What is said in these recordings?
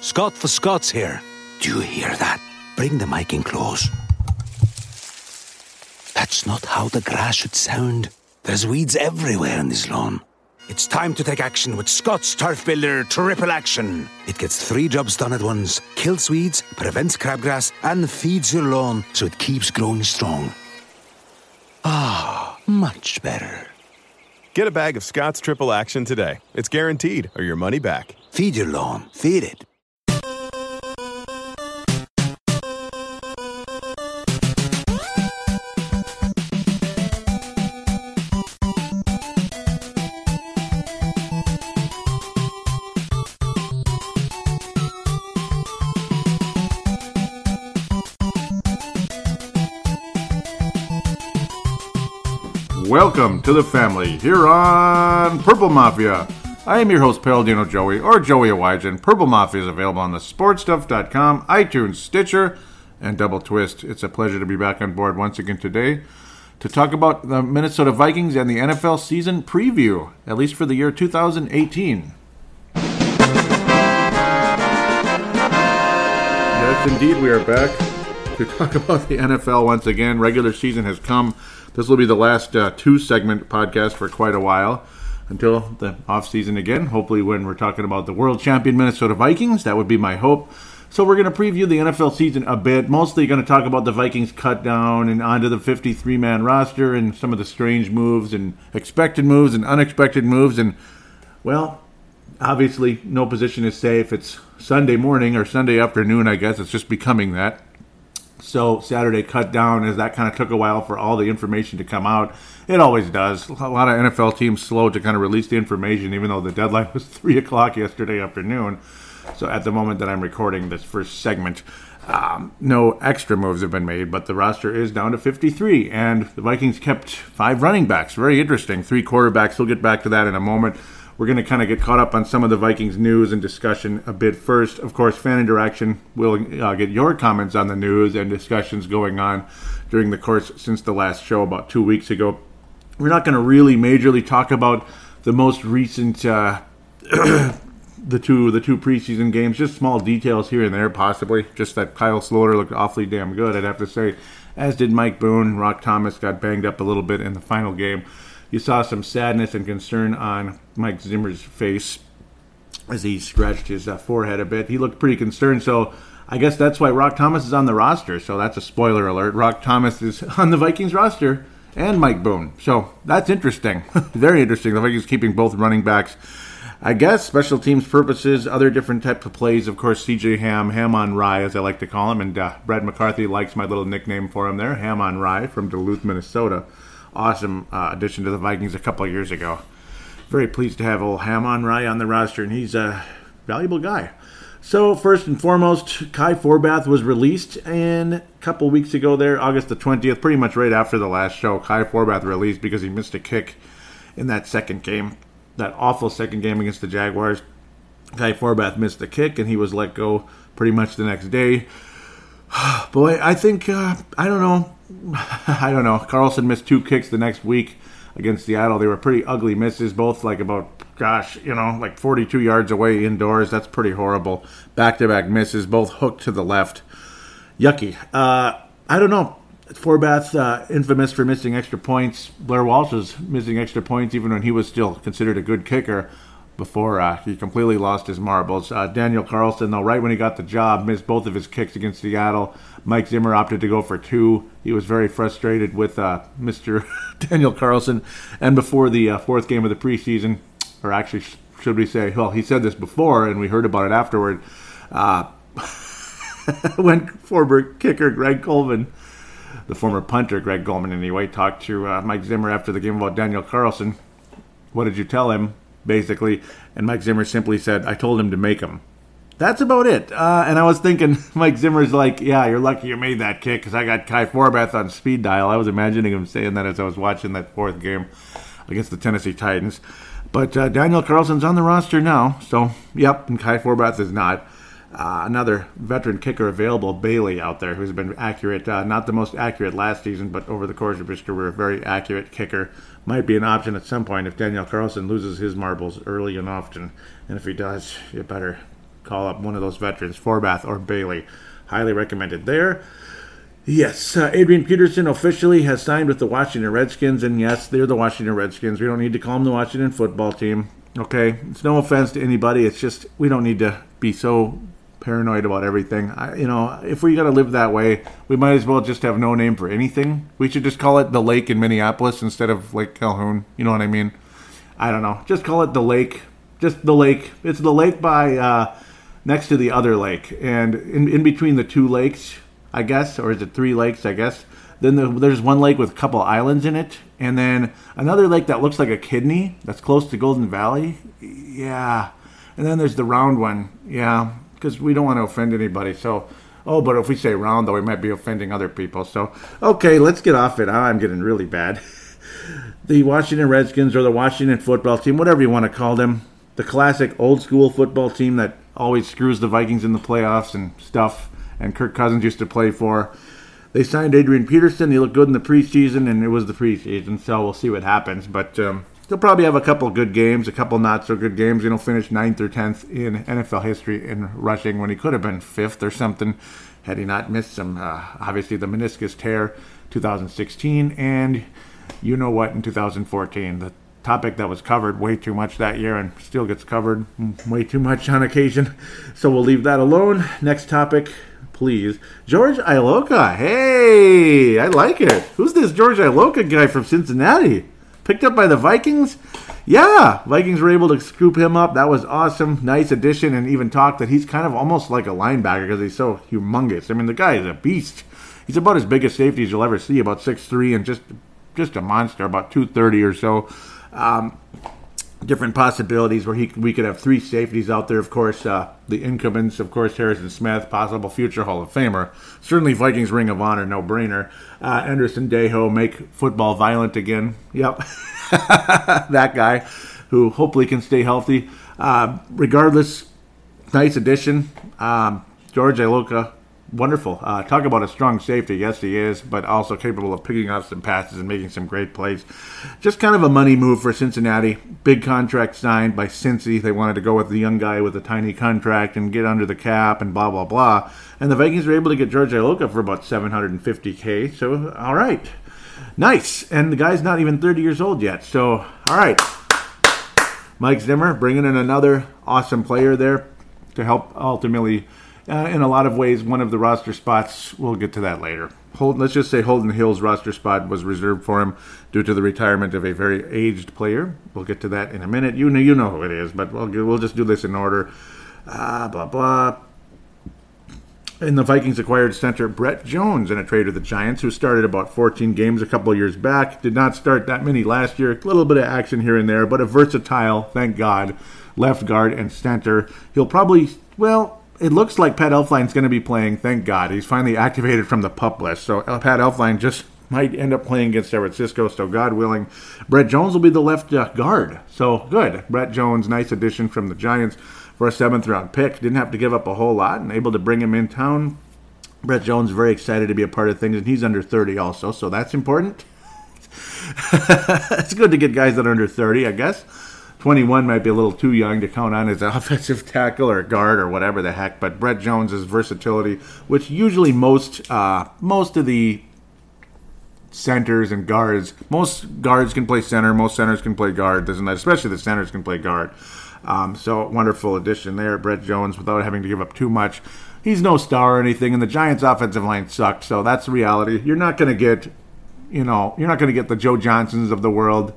Scott for Scotts here. Do you hear that? Bring the mic in close. That's not how the grass should sound. There's weeds everywhere in this lawn. It's time to take action with Scott's Turf Builder Triple Action. It gets three jobs done at once kills weeds, prevents crabgrass, and feeds your lawn so it keeps growing strong. Ah, much better. Get a bag of Scott's Triple Action today. It's guaranteed, or your money back. Feed your lawn, feed it. Welcome to the family here on Purple Mafia. I am your host, Paladino Joey, or Joey Awajan. Purple Mafia is available on the sportstuff.com, iTunes, Stitcher, and Double Twist. It's a pleasure to be back on board once again today to talk about the Minnesota Vikings and the NFL season preview, at least for the year 2018. Yes, indeed, we are back to talk about the NFL once again. Regular season has come. This will be the last uh, two segment podcast for quite a while until the off season again. Hopefully, when we're talking about the world champion Minnesota Vikings, that would be my hope. So we're going to preview the NFL season a bit. Mostly going to talk about the Vikings cut down and onto the 53 man roster and some of the strange moves and expected moves and unexpected moves. And well, obviously, no position is safe. It's Sunday morning or Sunday afternoon, I guess. It's just becoming that. So Saturday cut down as that kind of took a while for all the information to come out. It always does. A lot of NFL teams slow to kind of release the information, even though the deadline was three o'clock yesterday afternoon. So at the moment that I'm recording this first segment, um, no extra moves have been made, but the roster is down to 53, and the Vikings kept five running backs. Very interesting. Three quarterbacks. We'll get back to that in a moment. We're going to kind of get caught up on some of the Vikings news and discussion a bit first. Of course, fan interaction. We'll uh, get your comments on the news and discussions going on during the course since the last show about two weeks ago. We're not going to really majorly talk about the most recent. Uh, the two the two preseason games, just small details here and there, possibly. Just that Kyle Sloter looked awfully damn good, I'd have to say. As did Mike Boone. Roc Thomas got banged up a little bit in the final game you saw some sadness and concern on Mike Zimmer's face as he scratched his uh, forehead a bit. He looked pretty concerned. So I guess that's why Roc Thomas is on the roster. So that's a spoiler alert. Roc Thomas is on the Vikings roster and Mike Boone. So that's interesting. Very interesting. The Vikings keeping both running backs. I guess special teams purposes, other different types of plays. Of course, CJ Ham, Ham on Rye, as I like to call him, and uh, Brad McCarthy likes my little nickname for him there, Ham on Rye from Duluth, Minnesota awesome uh, addition to the Vikings a couple years ago. Very pleased to have old Ham on Rye on the roster, and he's a valuable guy. So first and foremost, Kai Forbath was released and a couple weeks ago there, August the 20th, pretty much right after the last show. Kai Forbath released because he missed a kick in that second game, that awful second game against the Jaguars. Kai Forbath missed the kick and he was let go pretty much the next day. Boy, I think, uh, I don't know, I don't know. Carlson missed two kicks the next week against Seattle. They were pretty ugly misses, both like about, gosh, you know, like 42 yards away indoors. That's pretty horrible. Back to back misses, both hooked to the left. Yucky. Uh, I don't know. Forbath, uh, infamous for missing extra points. Blair Walsh was missing extra points even when he was still considered a good kicker before uh, he completely lost his marbles. Uh, Daniel Carlson, though, right when he got the job, missed both of his kicks against Seattle. Mike Zimmer opted to go for two. He was very frustrated with uh, Mr. Daniel Carlson. And before the uh, fourth game of the preseason, or actually, should we say, well, he said this before, and we heard about it afterward. Uh, when former kicker Greg Coleman, the former punter Greg Coleman, anyway, talked to uh, Mike Zimmer after the game about Daniel Carlson. What did you tell him? basically. And Mike Zimmer simply said, I told him to make him. That's about it. Uh, and I was thinking, Mike Zimmer's like, yeah, you're lucky you made that kick because I got Kai Forbath on speed dial. I was imagining him saying that as I was watching that fourth game against the Tennessee Titans. But uh, Daniel Carlson's on the roster now, so yep, and Kai Forbath is not. Uh, another veteran kicker available, Bailey, out there, who's been accurate. Uh, not the most accurate last season, but over the course of his career, a very accurate kicker. Might be an option at some point if Daniel Carlson loses his marbles early and often. And if he does, you better call up one of those veterans, Forbath or Bailey. Highly recommended there. Yes, uh, Adrian Peterson officially has signed with the Washington Redskins, and yes, they're the Washington Redskins. We don't need to call them the Washington football team. Okay, it's no offense to anybody. It's just we don't need to be so paranoid about everything. I, you know, if we got to live that way, we might as well just have no name for anything. We should just call it the lake in Minneapolis instead of Lake Calhoun. You know what I mean? I don't know. Just call it the lake. Just the lake. It's the lake by uh, next to the other lake, and in, in between the two lakes, I guess, or is it three lakes? I guess. Then the, there's one lake with a couple islands in it, and then another lake that looks like a kidney that's close to Golden Valley. Yeah, and then there's the round one. Yeah, because we don't want to offend anybody. So, oh, but if we say round, though, we might be offending other people. So, okay, let's get off it. Ah, I'm getting really bad. the Washington Redskins or the Washington football team, whatever you want to call them, the classic old school football team that always screws the Vikings in the playoffs and stuff, and Kirk Cousins used to play for. They signed Adrian Peterson. He looked good in the preseason, and it was the preseason, so we'll see what happens. But um, they'll probably have a couple good games, a couple not so good games. You know, finish ninth or tenth in NFL history in rushing when he could have been fifth or something had he not missed some. Uh, obviously, the meniscus tear, 2016, and you know what in 2014. The topic that was covered way too much that year and still gets covered way too much on occasion. So we'll leave that alone. Next topic, please. George Iloka. Hey, I like it. Who's this George Iloka guy from Cincinnati? Picked up by the Vikings? Yeah, Vikings were able to scoop him up. That was awesome. Nice addition, and even talked that he's kind of almost like a linebacker because he's so humongous. I mean, the guy is a beast. He's about as big a safety as you'll ever see, about six three, and just just a monster, about 230 or so. Um, different possibilities where he we could have three safeties out there. Of course, uh, the incumbents, of course, Harrison Smith, possible future Hall of Famer. Certainly, Vikings Ring of Honor, no brainer. Uh, Andrew Sendejo, make football violent again. Yep, that guy who hopefully can stay healthy. Uh, regardless, nice addition. Um, George Iloka, wonderful. Uh, talk about a strong safety. Yes, he is, but also capable of picking up some passes and making some great plays. Just kind of a money move for Cincinnati. Big contract signed by Cincy. They wanted to go with the young guy with a tiny contract and get under the cap and blah blah blah. And the Vikings were able to get George Iloka for about 750k. So all right, nice. And the guy's not even 30 years old yet. So all right. Mike Zimmer bringing in another awesome player there to help ultimately uh, in a lot of ways, one of the roster spots, we'll get to that later. Hold, let's just say Holton Hill's roster spot was reserved for him due to the retirement of a very aged player. We'll get to that in a minute. You know, you know who it is, but we'll, we'll just do this in order. Ah, blah, blah. And the Vikings acquired center Brett Jones in a trade with the Giants, who started about 14 games a couple years back. Did not start that many last year. A little bit of action here and there, but a versatile, thank God, left guard and center. He'll probably, well, it looks like Pat Elflein's going to be playing. Thank God, he's finally activated from the pup list. So uh, Pat Elflein just might end up playing against San Francisco. So God willing, Brett Jones will be the left uh, guard. So good, Brett Jones, nice addition from the Giants for a seventh round pick. Didn't have to give up a whole lot and able to bring him in town. Brett Jones very excited to be a part of things, and he's under 30 also, so that's important. it's good to get guys that are under 30, I guess. 21 might be a little too young to count on as an offensive tackle or guard or whatever the heck. But Brett Jones's versatility, which usually most uh, most of the centers and guards, most guards can play center, most centers can play guard, doesn't that? Especially the centers can play guard. Um, so wonderful addition there, Brett Jones, without having to give up too much. He's no star or anything, and the Giants' offensive line sucked, so that's reality. You're not going to get, you know, you're not going to get the Joe Johnsons of the world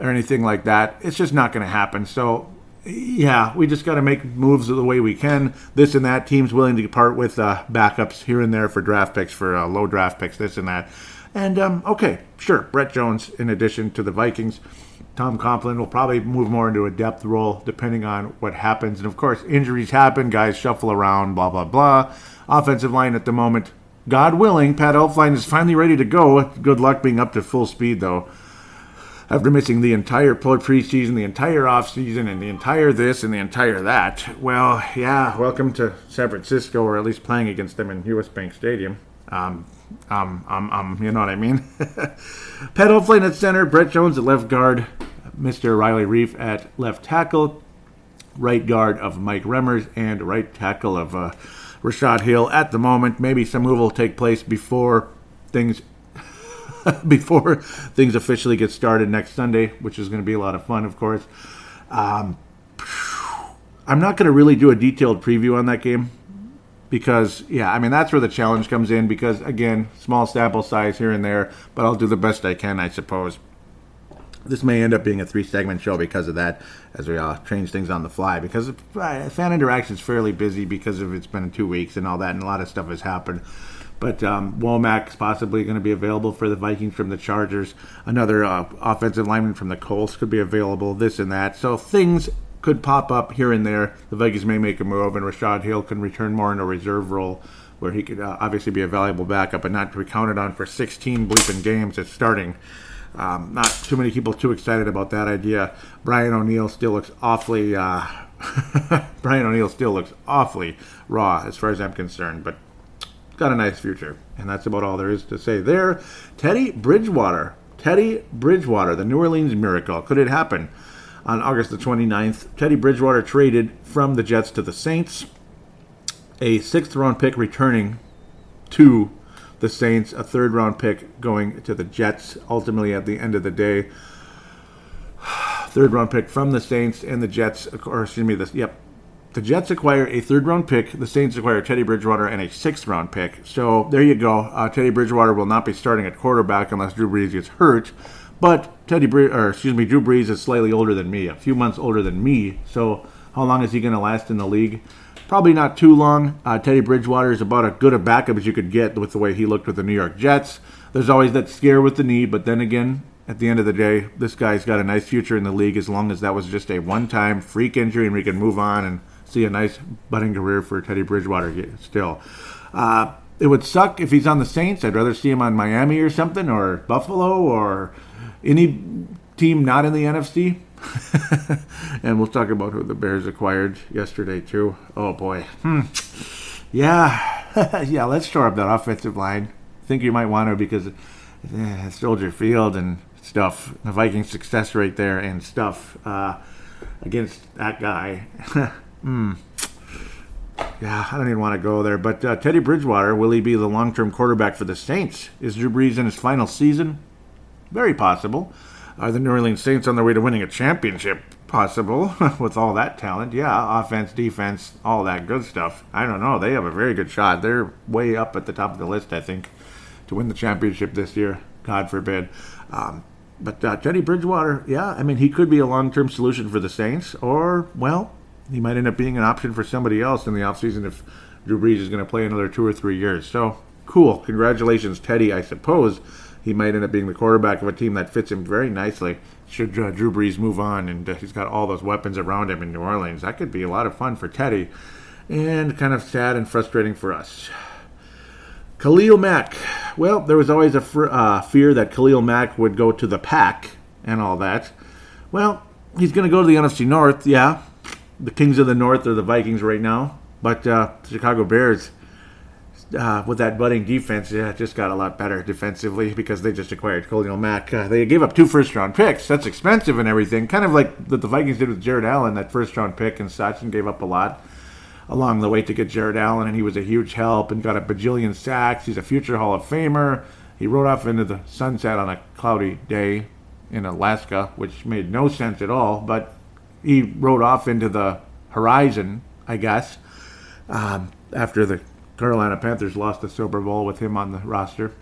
or anything like that. It's just not going to happen. So, yeah, we just got to make moves the way we can. This and that. Teams willing to part with uh, backups here and there for draft picks, for uh, low draft picks, this and that. And, um, okay, sure, Brett Jones in addition to the Vikings. Tom Compton will probably move more into a depth role depending on what happens. And of course, injuries happen, guys shuffle around, blah, blah, blah. Offensive line at the moment, God willing, Pat Elflein is finally ready to go. Good luck being up to full speed, though. After missing the entire preseason, the entire offseason, and the entire this and the entire that, well, yeah, welcome to San Francisco, or at least playing against them in US Bank Stadium. Um, um, um, um, you know what I mean? Pat Elflein at center, Brett Jones at left guard, Mr. Riley Reiff at left tackle, right guard of Mike Remmers, and right tackle of uh, Rashad Hill at the moment. Maybe some move will take place before things before things officially get started next Sunday, which is going to be a lot of fun, of course. Um, I'm not going to really do a detailed preview on that game because, yeah, I mean, that's where the challenge comes in because, again, small sample size here and there, but I'll do the best I can, I suppose. This may end up being a three segment show because of that, as we uh, change things on the fly. Because uh, fan interaction is fairly busy because of it's been two weeks and all that, and a lot of stuff has happened. But um, Womack's possibly going to be available for the Vikings from the Chargers. Another uh, offensive lineman from the Colts could be available, this and that. So things could pop up here and there. The Vikings may make a move, and Rashad Hill can return more in a reserve role where he could uh, obviously be a valuable backup, but not to be counted on for 16 bleeping games at starting. Um, not too many people too excited about that idea. Brian O'Neill still looks awfully. Uh, Brian O'Neill still looks awfully raw as far as I'm concerned, but got a nice future, and that's about all there is to say there. Teddy Bridgewater, Teddy Bridgewater, the New Orleans Miracle. Could it happen? On August the 29th, Teddy Bridgewater traded from the Jets to the Saints. A sixth round pick returning to the Saints, a third round pick going to the Jets. Ultimately, at the end of the day, third round pick from the Saints and the Jets, or excuse me, this yep. The Jets acquire a third round pick. The Saints acquire Teddy Bridgewater and a sixth round pick. So there you go. Uh, Teddy Bridgewater will not be starting at quarterback unless Drew Brees gets hurt. But Teddy, Bre- or excuse me, Drew Brees is slightly older than me, a few months older than me. So how long is he going to last in the league? Probably not too long. Uh, Teddy Bridgewater is about as good a backup as you could get with the way he looked with the New York Jets. There's always that scare with the knee, but then again, at the end of the day, this guy's got a nice future in the league as long as that was just a one time freak injury and we can move on and see a nice budding career for Teddy Bridgewater still. Uh, it would suck if he's on the Saints. I'd rather see him on Miami or something, or Buffalo, or any team not in the NFC. and we'll talk about who the Bears acquired yesterday too. Oh boy, hmm. yeah, yeah. Let's shore up that offensive line. think you might want to because eh, Soldier Field and stuff. The Vikings' success rate there and stuff uh, against that guy. hmm. Yeah, I don't even want to go there. But uh, Teddy Bridgewater, will he be the long term quarterback for the Saints? Is Drew Brees in his final season? Very possible. Are the New Orleans Saints on their way to winning a championship? Possible, with all that talent. Yeah, offense, defense, all that good stuff. I don't know. They have a very good shot. They're way up at the top of the list, I think, to win the championship this year. God forbid. Um, but uh, Teddy Bridgewater, yeah, I mean, he could be a long term solution for the Saints, or, well, he might end up being an option for somebody else in the offseason if Drew Brees is going to play another two or three years. So, cool. Congratulations, Teddy, I suppose he might end up being the quarterback of a team that fits him very nicely. Should uh, Drew Brees move on and uh, he's got all those weapons around him in New Orleans, that could be a lot of fun for Teddy and kind of sad and frustrating for us. Khalil Mack. Well, there was always a fr- uh, fear that Khalil Mack would go to the pack and all that. Well, he's going to go to the NFC North, yeah. The Kings of the North are the Vikings right now. But uh, Chicago Bears uh, with that budding defense, yeah, just got a lot better defensively because they just acquired Khalil Mack. Uh, they gave up two first round picks. That's expensive and everything. Kind of like that the Vikings did with Jared Allen, that first round pick, and Sachin gave up a lot along the way to get Jared Allen, and he was a huge help and got a bajillion sacks. He's a future Hall of Famer. He rode off into the sunset on a cloudy day in Alaska, which made no sense at all, but he rode off into the horizon, I guess, um, after the Carolina Panthers lost the Super Bowl with him on the roster.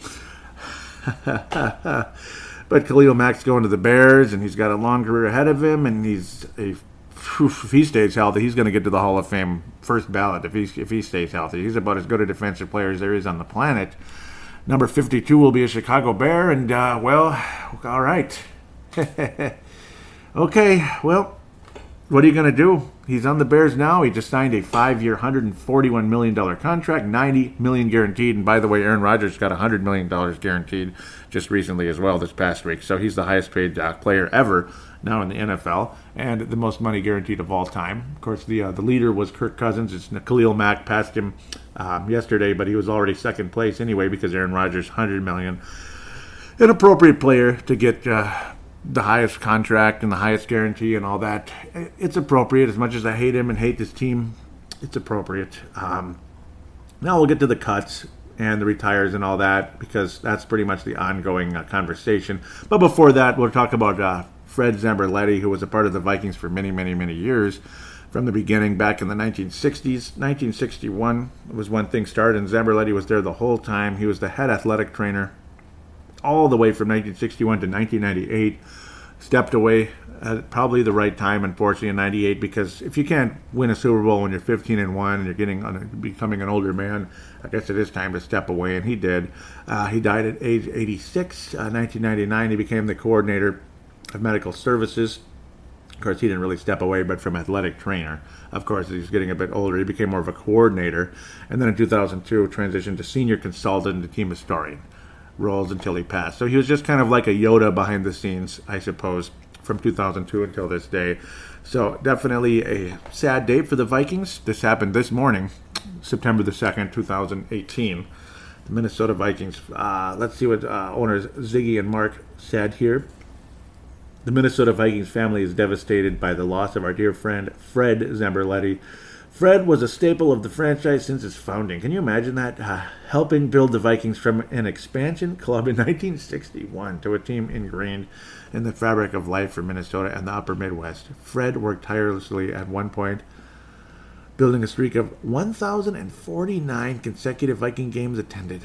but Khalil Mack's going to the Bears, and he's got a long career ahead of him, and he's a if he stays healthy, he's going to get to the Hall of Fame first ballot if he if he stays healthy. He's about as good a defensive player as there is on the planet. Number 52 will be a Chicago Bear, and uh, well, all right. Okay, well, what are you going to do? He's on the Bears now. He just signed a five-year, $141 million contract, 90 million guaranteed. And by the way, Aaron Rodgers got $100 million guaranteed just recently as well this past week. So he's the highest-paid uh, player ever now in the NFL and the most money guaranteed of all time. Of course, the uh, the leader was Kirk Cousins. It's Khalil Mack passed him um, yesterday, but he was already second place anyway because Aaron Rodgers, 100 million. An appropriate player to get uh, the highest contract and the highest guarantee and all that. It's appropriate. As much as I hate him and hate this team, it's appropriate. Um, now we'll get to the cuts and the retires and all that because that's pretty much the ongoing uh, conversation. But before that, we'll talk about uh, Fred Zamberletti, who was a part of the Vikings for many, many, many years. From the beginning, back in the 1960s, 1961 was when things started, and Zamberletti was there the whole time. He was the head athletic trainer all the way from 1961 to 1998. Stepped away at probably the right time, unfortunately, in '98. Because if you can't win a Super Bowl when you're 15 and one, and you're getting on, becoming an older man, I guess it is time to step away, and he did. Uh, he died at age 86, uh, 1999. He became the coordinator of medical services. Of course, he didn't really step away, but from athletic trainer. Of course, he's getting a bit older. He became more of a coordinator, and then in 2002, transitioned to senior consultant and team historian roles until he passed. So he was just kind of like a Yoda behind the scenes, I suppose, from 2002 until this day. So definitely a sad day for the Vikings. This happened this morning, September the 2nd, 2018. The Minnesota Vikings. Uh, let's see what uh, owners Ziggy and Mark said here. The Minnesota Vikings family is devastated by the loss of our dear friend Fred Zamberletti Fred was a staple of the franchise since its founding. Can you imagine that? Uh, helping build the Vikings from an expansion club in 1961 to a team ingrained in the fabric of life for Minnesota and the upper Midwest. Fred worked tirelessly at one point, building a streak of 1,049 consecutive Viking games attended.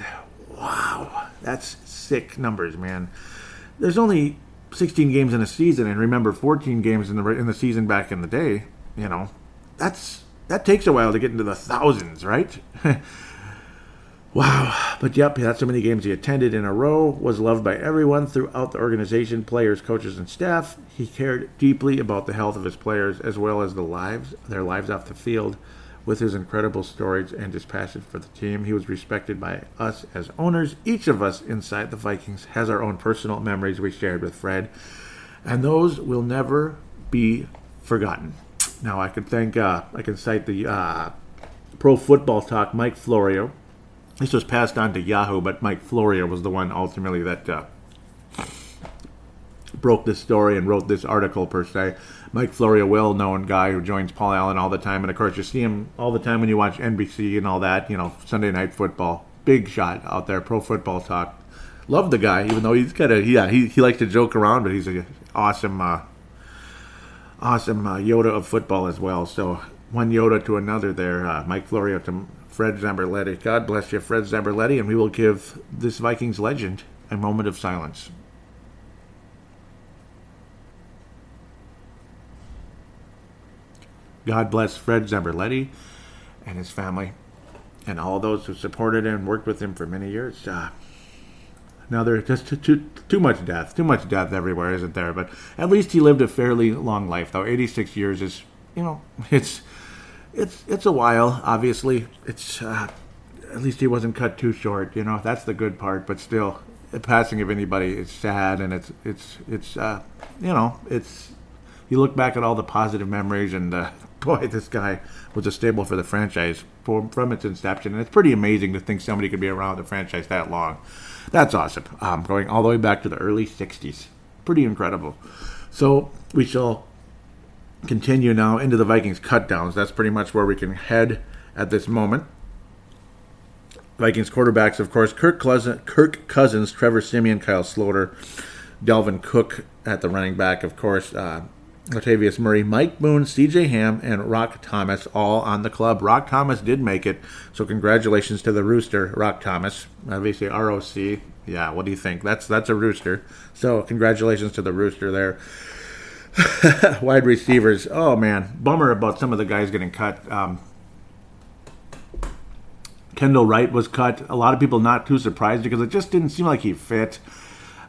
Wow, that's sick numbers, man. There's only 16 games in a season, and remember 14 games in the in the season back in the day. You know, that's that takes a while to get into the thousands, right? wow. But yep, that's so many games he attended in a row, was loved by everyone throughout the organization, players, coaches, and staff. He cared deeply about the health of his players as well as the lives, their lives off the field. With his incredible stories and his passion for the team, he was respected by us as owners. Each of us inside the Vikings has our own personal memories we shared with Fred, and those will never be forgotten. Now I can thank uh, I can cite the uh, Pro Football Talk Mike Florio. This was passed on to Yahoo, but Mike Florio was the one ultimately that uh, broke this story and wrote this article per se. Mike Florio, well-known guy who joins Paul Allen all the time, and of course you see him all the time when you watch NBC and all that. You know, Sunday Night Football, big shot out there. Pro Football Talk. Love the guy, even though he's kind of yeah he, he likes to joke around, but he's an awesome uh, awesome uh, Yoda of football as well. So one Yoda to another there. Uh, Mike Florio to Fred Zamberletti. God bless you, Fred Zamberletti, and we will give this Vikings legend a moment of silence. God bless Fred Zamberletti and his family and all those who supported and worked with him for many years. Uh, now there's just too, too, too much death, too much death everywhere, isn't there? But at least he lived a fairly long life, though. 86 years is, you know, it's it's it's a while. Obviously, it's uh, at least he wasn't cut too short. You know, that's the good part. But still, the passing of anybody is sad, and it's it's it's uh, you know, it's you look back at all the positive memories, and uh, boy, this guy was a staple for the franchise from, from its inception. And it's pretty amazing to think somebody could be around the franchise that long. That's awesome. Um, going all the way back to the early 60s. Pretty incredible. So we shall continue now into the Vikings cutdowns. That's pretty much where we can head at this moment. Vikings quarterbacks, of course, Kirk Cousins, Kirk Cousins Trevor Siemian, Kyle Sloter, Dalvin Cook at the running back, of course, uh, Latavius Murray, Mike Boone, CJ Ham, and Roc Thomas all on the club. Roc Thomas did make it, so congratulations to the Rooster, Rock Thomas. Obviously, ROC. Yeah, what do you think? That's that's a Rooster. So congratulations to the Rooster there. Wide receivers. Oh man, bummer about some of the guys getting cut. Um, Kendall Wright was cut. A lot of people not too surprised because it just didn't seem like he fit.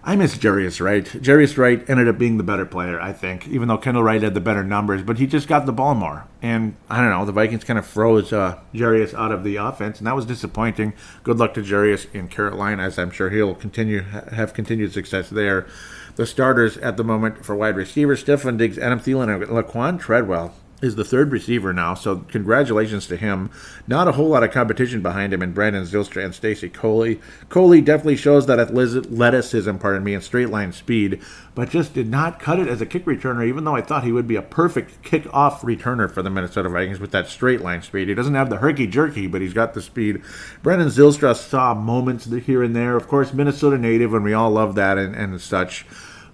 I miss Jarius Wright. Jarius Wright ended up being the better player, I think, even though Kendall Wright had the better numbers, but he just got the ball more. And I don't know, the Vikings kind of froze uh, Jarius out of the offense, and that was disappointing. Good luck to Jarius in Carolina, as I'm sure he'll continue have continued success there. The starters at the moment for wide receivers, Stefon Diggs, Adam Thielen, and Laquan Treadwell is the third receiver now, so congratulations to him. Not a whole lot of competition behind him in Brandon Zylstra and Stacy Coley. Coley definitely shows that athleticism, pardon me, and straight line speed, but just did not cut it as a kick returner, even though I thought he would be a perfect kick-off returner for the Minnesota Vikings with that straight line speed. He doesn't have the herky-jerky, but he's got the speed. Brandon Zylstra saw moments here and there. Of course, Minnesota native, and we all love that and, and such.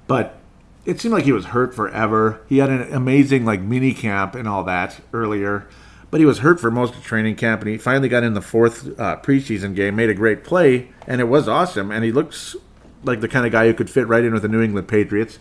But it seemed like he was hurt forever. He had an amazing like mini camp and all that earlier, but he was hurt for most of training camp, and he finally got in the fourth uh, preseason game, made a great play, and it was awesome. And he looks like the kind of guy who could fit right in with the New England Patriots,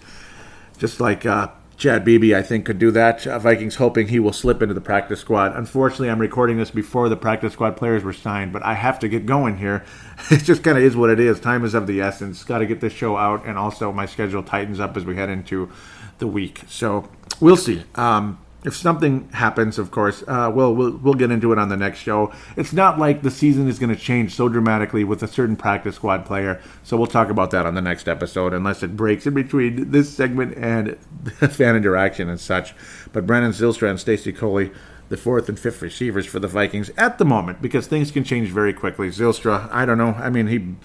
just like uh, Chad Beebe, I think, could do that. Uh, Vikings hoping he will slip into the practice squad. Unfortunately, I'm recording this before the practice squad players were signed, but I have to get going here. It just kind of is what it is. Time is of the essence. Got to get this show out, and also my schedule tightens up as we head into the week. So we'll see. Um, if something happens, of course, uh, we'll, we'll we'll get into it on the next show. It's not like the season is going to change so dramatically with a certain practice squad player, so we'll talk about that on the next episode, unless it breaks in between this segment and fan interaction and such. But Brandon Zylstra and Stacy Coley, the fourth and fifth receivers for the Vikings at the moment, because things can change very quickly. Zylstra, I don't know. I mean, he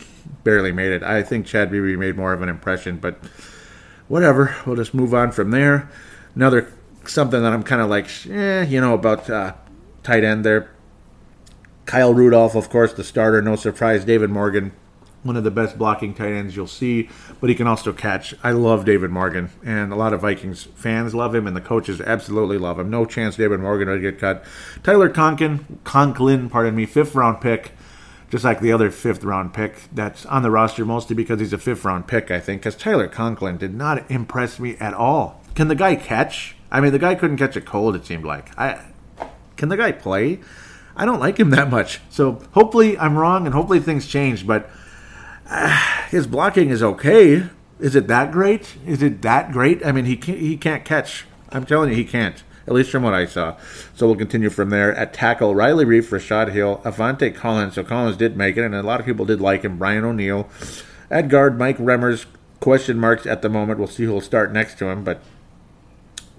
barely made it. I think Chad Beebe made more of an impression, but whatever. We'll just move on from there. Another something that I'm kind of like, eh, you know, about uh, tight end there. Kyle Rudolph, of course, the starter. No surprise. David Morgan, one of the best blocking tight ends you'll see, but he can also catch. I love David Morgan, and a lot of Vikings fans love him, and the coaches absolutely love him. No chance David Morgan would get cut. Tyler Conklin, Conklin, pardon me, fifth round pick, just like the other fifth round pick that's on the roster, mostly because he's a fifth round pick, I think, because Tyler Conklin did not impress me at all. Can the guy catch? I mean, the guy couldn't catch a cold. It seemed like. I can the guy play? I don't like him that much. So hopefully I'm wrong, and hopefully things change. But uh, his blocking is okay. Is it that great? Is it that great? I mean, he can't, he can't catch. I'm telling you, he can't. At least from what I saw. So we'll continue from there. At tackle, Riley Reiff, Rashad Hill, Aviante Collins. So Collins did make it, and a lot of people did like him. Brian O'Neill. At guard, Mike Remmers. Question marks at the moment. We'll see who'll start next to him, but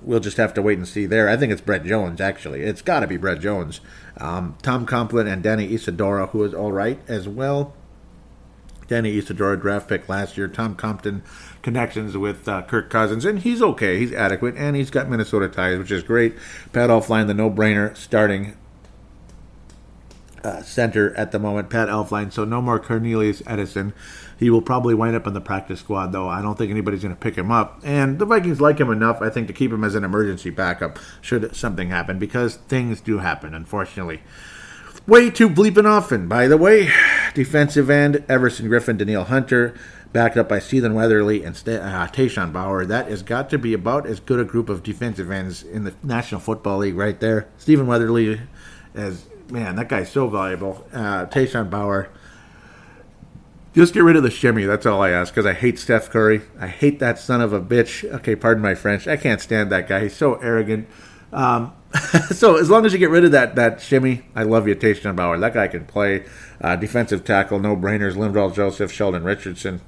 we'll just have to wait and see there. I think it's Brett Jones, actually. It's got to be Brett Jones. Um, Tom Compton and Danny Isidora, who is all right as well. Danny Isidora, draft pick last year. Tom Compton connections with uh, Kirk Cousins, and he's okay. He's adequate, and he's got Minnesota ties, which is great. Pat Elflein, the no-brainer, starting uh, center at the moment. Pat Elflein, so no more Cornelius Edison. He will probably wind up in the practice squad, though. I don't think anybody's going to pick him up. And the Vikings like him enough, I think, to keep him as an emergency backup should something happen, because things do happen, unfortunately. Way too bleeping often, by the way. Defensive end, Everson Griffen, Danielle Hunter, backed up by Stephen Weatherly and uh, Tashawn Bower. That has got to be about as good a group of defensive ends in the National Football League right there. Stephen Weatherly, as man, that guy's so valuable. Uh, Tashawn Bower, just get rid of the shimmy. That's all I ask because I hate Steph Curry. I hate that son of a bitch. Okay, pardon my French. I can't stand that guy. He's so arrogant. Um, so as long as you get rid of that that shimmy, I love you, Tashawn Bower. That guy can play. Uh, defensive tackle, no brainers. Linval Joseph, Sheldon Richardson,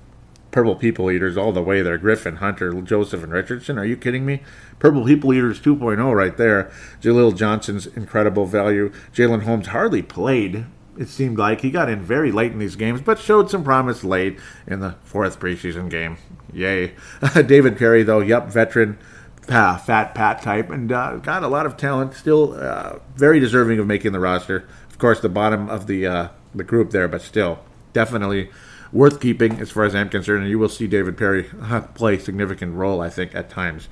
Purple People Eaters all the way there. Griffen, Hunter, Joseph, and Richardson. Are you kidding me? Purple People Eaters 2.0 right there. Jaleel Johnson's incredible value. Jalyn Holmes hardly played it seemed like. He got in very late in these games, but showed some promise late in the fourth preseason game. Yay. David Parry, though, yep, veteran, fat Pat type, and uh, got a lot of talent. Still uh, very deserving of making the roster. Of course, the bottom of the uh, the group there, but still definitely worth keeping as far as I'm concerned. And you will see David Parry uh, play a significant role, I think, at times.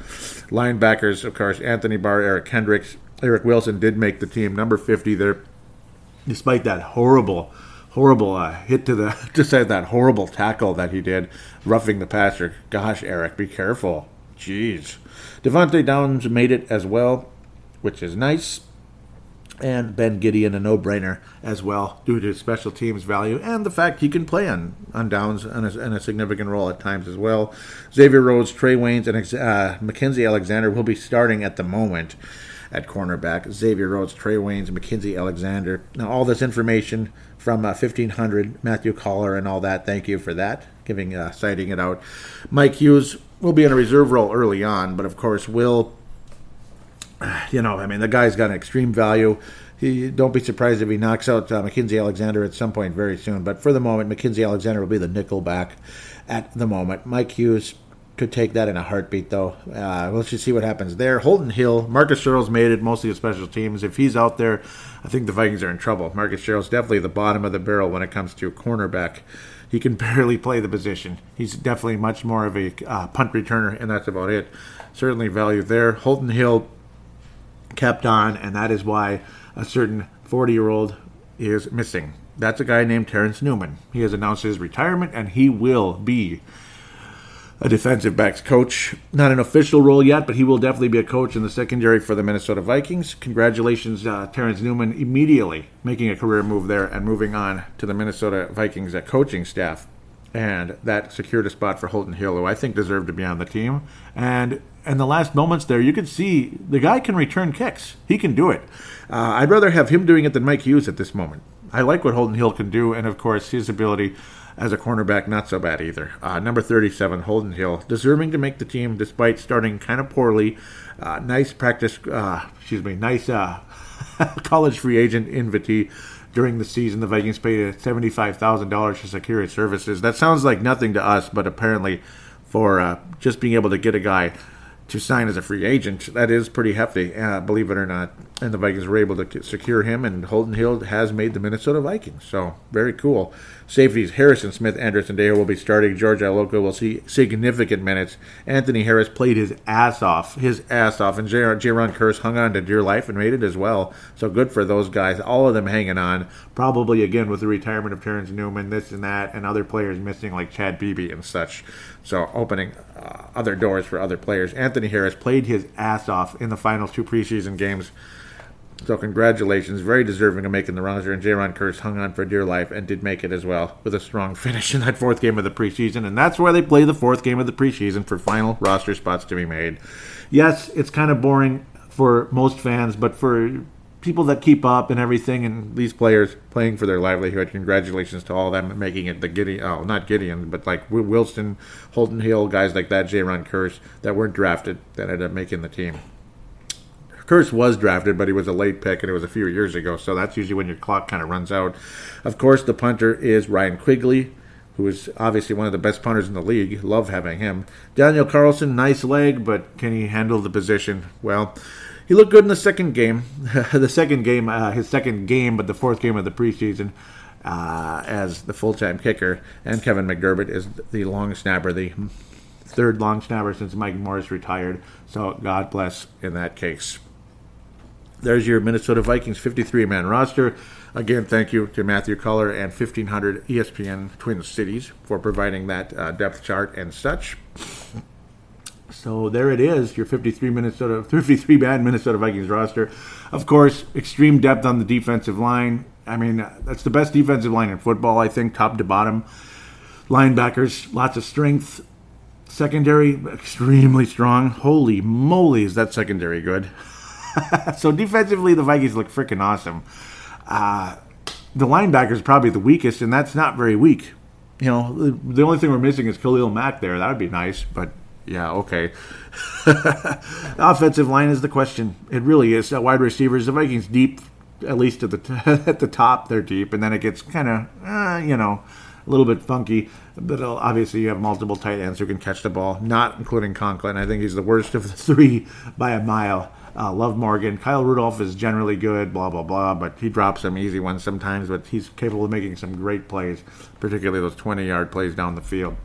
Linebackers, of course, Anthony Barr, Eric Kendricks, Eric Wilson did make the team. Number 50 there despite that horrible, horrible uh, hit to the, just had that horrible tackle that he did, roughing the passer. Gosh, Eric, be careful. Jeez. Devante Downs made it as well, which is nice. And Ben Gedeon, a no-brainer as well, due to his special teams value and the fact he can play on, on downs and a, and a significant role at times as well. Xavier Rhodes, Trae Waynes, and uh, Mackensie Alexander will be starting at the moment at cornerback. Xavier Rhodes, Trae Waynes, Mackensie Alexander. Now, all this information from uh, 1500, Matthew Coller, and all that. Thank you for that, giving uh, citing it out. Mike Hughes will be in a reserve role early on, but of course will you know, I mean, the guy's got an extreme value. He, don't be surprised if he knocks out uh, Mackensie Alexander at some point very soon. But for the moment, Mackensie Alexander will be the nickel back at the moment. Mike Hughes could take that in a heartbeat, though. Uh, let's just see what happens there. Holton Hill, Marcus Sherels made it mostly of special teams. If he's out there, I think the Vikings are in trouble. Marcus Sherels definitely the bottom of the barrel when it comes to cornerback. He can barely play the position. He's definitely much more of a uh, punt returner, and that's about it. Certainly value there. Holton Hill kept on, and that is why a certain 40 year old is missing. That's a guy named Terrence Newman. He has announced his retirement, and he will be a defensive backs coach. Not an official role yet, but he will definitely be a coach in the secondary for the Minnesota Vikings. Congratulations, uh, Terrence Newman, immediately making a career move there and moving on to the Minnesota Vikings coaching staff. And that secured a spot for Holton Hill, who I think deserved to be on the team. And in the last moments there, you could see the guy can return kicks. He can do it. Uh, I'd rather have him doing it than Mike Hughes at this moment. I like what Holton Hill can do, and of course, his ability as a cornerback, not so bad either. Uh, number 37, Holton Hill, deserving to make the team despite starting kind of poorly. Uh, nice practice, uh, excuse me, nice uh, college free agent invitee during the season. The Vikings paid $75,000 to secure his services. That sounds like nothing to us, but apparently for uh, just being able to get a guy to sign as a free agent. That is pretty hefty, uh, believe it or not. And the Vikings were able to secure him, and Holton Hill has made the Minnesota Vikings. So very cool. Safeties Harrison Smith, Andrew Sendejo will be starting. George Iloka will see significant minutes. Anthony Harris played his ass off, his ass off, and Jayron Kearse hung on to dear life and made it as well. So good for those guys. All of them hanging on. Probably again with the retirement of Terrence Newman, this and that, and other players missing like Chad Beebe and such. So opening uh, other doors for other players. Anthony Harris played his ass off in the final two preseason games. So congratulations, very deserving of making the roster. And Jayron Kearse hung on for dear life and did make it as well with a strong finish in that fourth game of the preseason. And that's why they play the fourth game of the preseason for final roster spots to be made. Yes, it's kind of boring for most fans, but for people that keep up and everything, and these players playing for their livelihood. Congratulations to all them making it the Gedeon, oh, not Gedeon, but like Wilson, Holton Hill, guys like that, Jayron Kearse, that weren't drafted that ended up making the team. Kearse was drafted, but he was a late pick, and it was a few years ago, so that's usually when your clock kind of runs out. Of course, the punter is Ryan Quigley, who is obviously one of the best punters in the league. Love having him. Daniel Carlson, nice leg, but can he handle the position? Well, he looked good in the second game. the second game, uh, his second game, but the fourth game of the preseason uh, as the full-time kicker. And Kevin McDermott is the long snapper, the third long snapper since Mike Morris retired. So God bless in that case. There's your Minnesota Vikings 53-man roster. Again, thank you to Matthew Coller and 1500 ESPN Twin Cities for providing that uh, depth chart and such. So there it is, your 53 Minnesota, 53 bad Minnesota Vikings roster. Of course, extreme depth on the defensive line. I mean, that's the best defensive line in football, I think, top to bottom. Linebackers, lots of strength. Secondary, extremely strong. Holy moly, is that secondary good? so defensively, the Vikings look freaking awesome. Uh, the linebackers probably the weakest, and that's not very weak. You know, the, only thing we're missing is Khalil Mack there. That would be nice, but yeah, okay. offensive line is the question. It really is. Wide receivers, the Vikings deep, at least at the t- at the top, they're deep, and then it gets kind of, uh, you know, a little bit funky. But uh, obviously, you have multiple tight ends who can catch the ball, not including Conklin. I think he's the worst of the three by a mile. Uh, love Morgan. Kyle Rudolph is generally good, blah, blah, blah, but he drops some easy ones sometimes, but he's capable of making some great plays, particularly those 20 yard plays down the field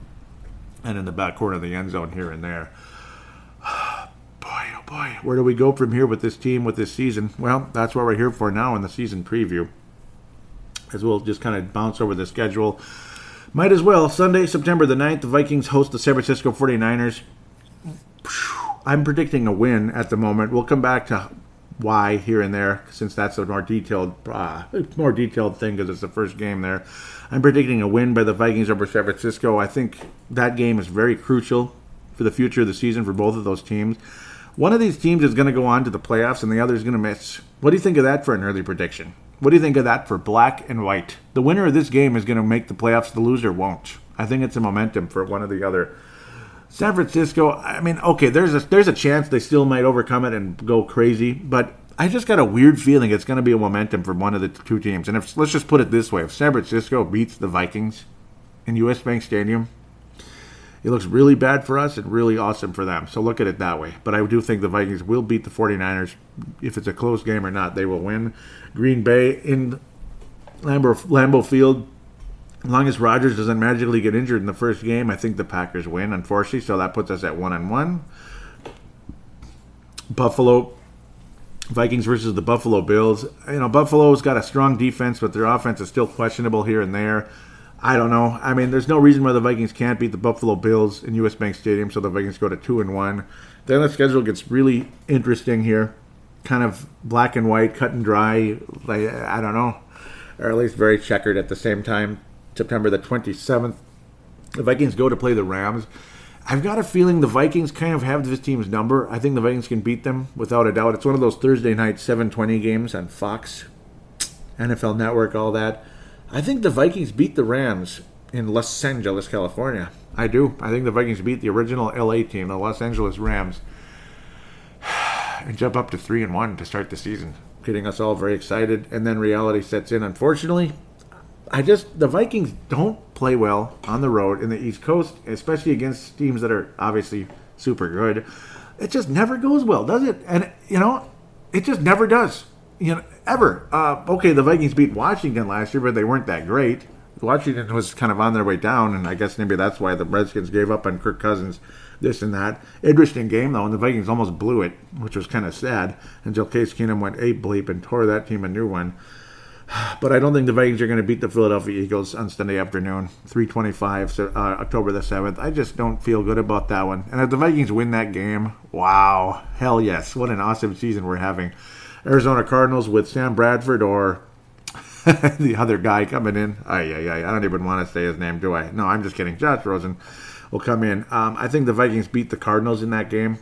and in the back corner of the end zone here and there. boy, oh boy, where do we go from here with this team, with this season? Well, that's what we're here for now in the season preview, as we'll just kind of bounce over the schedule. Might as well. Sunday, September the 9th, the Vikings host the San Francisco 49ers. I'm predicting a win at the moment. We'll come back to why here and there, since that's a more detailed, uh, more detailed thing because it's the first game there. I'm predicting a win by the Vikings over San Francisco. I think that game is very crucial for the future of the season for both of those teams. One of these teams is going to go on to the playoffs, and the other is going to miss. What do you think of that for an early prediction? What do you think of that for black and white? The winner of this game is going to make the playoffs. The loser won't. I think it's a momentum for one or the other. San Francisco, I mean, okay, there's a there's a chance they still might overcome it and go crazy, but I just got a weird feeling it's going to be a momentum for one of the two teams. And if let's just put it this way, if San Francisco beats the Vikings in US Bank Stadium, it looks really bad for us and really awesome for them. So look at it that way. But I do think the Vikings will beat the 49ers. If it's a close game or not, they will win. Green Bay in Lambeau, Lambeau Field as long as Rodgers doesn't magically get injured in the first game, I think the Packers win, unfortunately. So that puts us at one and one. Buffalo Vikings versus the Buffalo Bills. You know, Buffalo's got a strong defense, but their offense is still questionable here and there. I don't know. I mean, there's no reason why the Vikings can't beat the Buffalo Bills in US Bank Stadium, so the Vikings go to two and one. Then the schedule gets really interesting here, kind of black and white, cut and dry. Like I don't know, or at least very checkered at the same time. September the 27th. The Vikings go to play the Rams. I've got a feeling the Vikings kind of have this team's number. I think the Vikings can beat them without a doubt. It's one of those Thursday night 7:20 games on Fox, NFL Network, all that. I think the Vikings beat the Rams in Los Angeles, California. I do. I think the Vikings beat the original LA team, the Los Angeles Rams, and jump up to 3 and 1 to start the season, getting us all very excited and then reality sets in. Unfortunately, I just the Vikings don't play well on the road in the East Coast, especially against teams that are obviously super good. It just never goes well, does it? And you know, it just never does. You know, ever. Uh, okay, the Vikings beat Washington last year, but they weren't that great. Washington was kind of on their way down, and I guess maybe that's why the Redskins gave up on Kirk Cousins, this and that. Interesting game though, and the Vikings almost blew it, which was kind of sad until Case Keenum went eight bleep and tore that team a new one. But I don't think the Vikings are going to beat the Philadelphia Eagles on Sunday afternoon, 325, so, uh, October the 7th. I just don't feel good about that one. And if the Vikings win that game, wow, hell yes. What an awesome season we're having. Arizona Cardinals with Sam Bradford or the other guy coming in. Ay, ay, ay. I don't even want to say his name, do I? No, I'm just kidding. Josh Rosen will come in. Um, I think the Vikings beat the Cardinals in that game.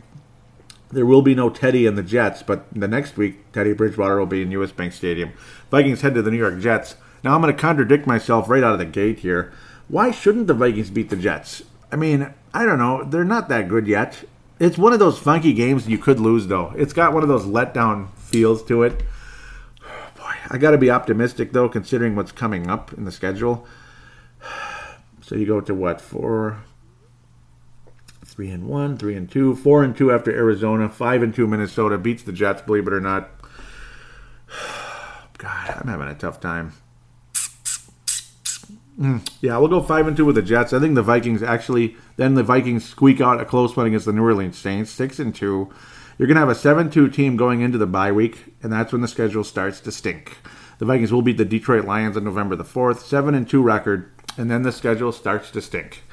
There will be no Teddy and the Jets, but the next week, Teddy Bridgewater will be in U.S. Bank Stadium. Vikings head to the New York Jets. Now, I'm going to contradict myself right out of the gate here. Why shouldn't the Vikings beat the Jets? I mean, I don't know. They're not that good yet. It's one of those funky games you could lose, though. It's got one of those letdown feels to it. Boy, I got to be optimistic, though, considering what's coming up in the schedule. So you go to what? Four, three and one, three and two, four and two after Arizona, five and two Minnesota beats the Jets. Believe it or not. God, I'm having a tough time. Mm, yeah, we'll go five and two with the Jets. I think the Vikings actually. Then the Vikings squeak out a close one against the New Orleans Saints, six and two. You're gonna have a seven-two team going into the bye week, and that's when the schedule starts to stink. The Vikings will beat the Detroit Lions on November the fourth, seven and two record, and then the schedule starts to stink.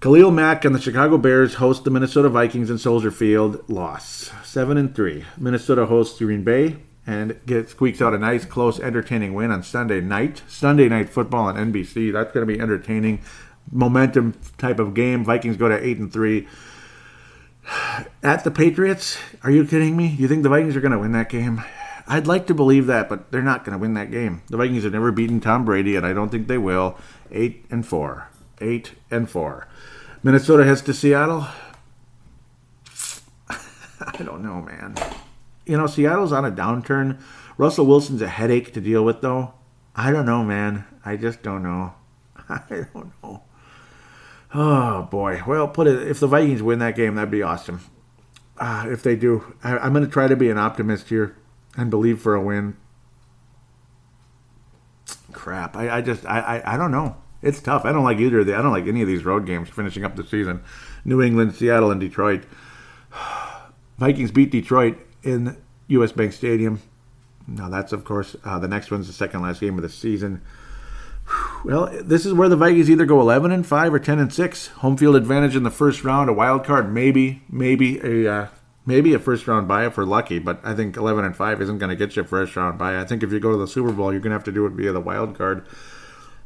Khalil Mack and the Chicago Bears host the Minnesota Vikings in Soldier Field. Loss seven and three. Minnesota hosts Green Bay and gets squeaks out a nice, close, entertaining win on Sunday night. Sunday night football on NBC. That's going to be entertaining, momentum type of game. Vikings go to eight and three. At the Patriots, are you kidding me? You think the Vikings are going to win that game? I'd like to believe that, but they're not going to win that game. The Vikings have never beaten Tom Brady, and I don't think they will. Eight and four. Eight and four. Minnesota heads to Seattle. I don't know, man. You know, Seattle's on a downturn. Russell Wilson's a headache to deal with, though. I don't know, man. I just don't know. I don't know. Oh boy. Well, put it. If the Vikings win that game, that'd be awesome. Uh, if they do, I, I'm going to try to be an optimist here and believe for a win. Crap. I, I just I, I I don't know. It's tough. I don't like either of the. I don't like any of these road games finishing up the season. New England, Seattle, and Detroit. Vikings beat Detroit in U.S. Bank Stadium. Now that's of course uh, the next one's the second last game of the season. Well, this is where the Vikings either go 11 and 5 or 10 and 6. Home field advantage in the first round, a wild card, maybe, maybe a uh, maybe a first round bye if we're lucky, but I think 11 and 5 isn't going to get you a first round bye. I think if you go to the Super Bowl, you're going to have to do it via the wild card.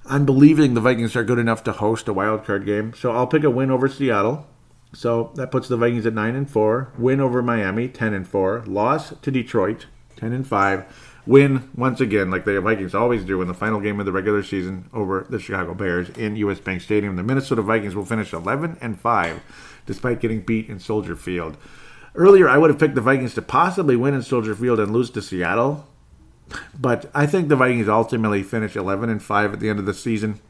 I'm believing the Vikings are good enough to host a wild card game, so I'll pick a win over Seattle. So that puts the Vikings at 9 and 4, win over Miami 10 and 4, loss to Detroit 10 and 5 win once again, like the Vikings always do in the final game of the regular season over the Chicago Bears in US Bank Stadium. The Minnesota Vikings will finish 11 and 5 despite getting beat in Soldier Field. Earlier, I would have picked the Vikings to possibly win in Soldier Field and lose to Seattle, but I think the Vikings ultimately finish 11 and 5 at the end of the season.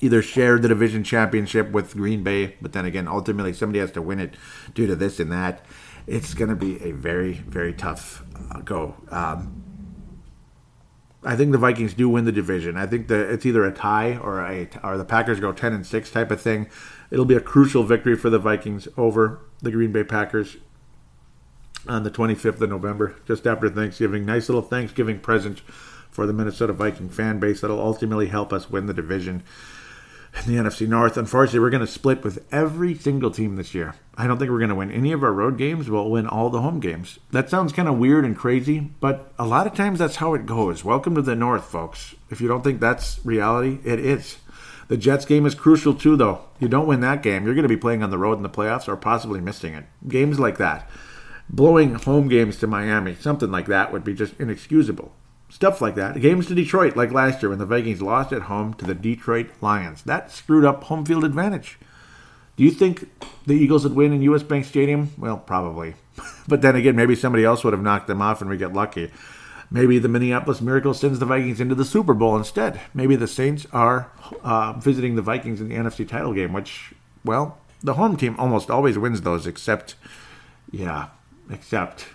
Either share the division championship with Green Bay, but then again, ultimately somebody has to win it due to this and that. It's going to be a very, very tough uh, go. Um, I think the Vikings do win the division. I think that it's either a tie or a or the Packers go ten and six type of thing. It'll be a crucial victory for the Vikings over the Green Bay Packers on the 25th of November, just after Thanksgiving. Nice little Thanksgiving present for the Minnesota Viking fan base that'll ultimately help us win the division in the NFC North. Unfortunately, we're going to split with every single team this year. I don't think we're going to win any of our road games. We'll win all the home games. That sounds kind of weird and crazy, but a lot of times that's how it goes. Welcome to the North, folks. If you don't think that's reality, it is. The Jets game is crucial too, though. You don't win that game, you're going to be playing on the road in the playoffs or possibly missing it. Games like that, blowing home games to Miami, something like that would be just inexcusable. Stuff like that. Games to Detroit, like last year when the Vikings lost at home to the Detroit Lions. That screwed up home field advantage. Do you think the Eagles would win in US Bank Stadium? Well, probably. but then again, maybe somebody else would have knocked them off and we get lucky. Maybe the Minneapolis Miracle sends the Vikings into the Super Bowl instead. Maybe the Saints are uh, visiting the Vikings in the NFC title game, which, well, the home team almost always wins those, except, yeah, except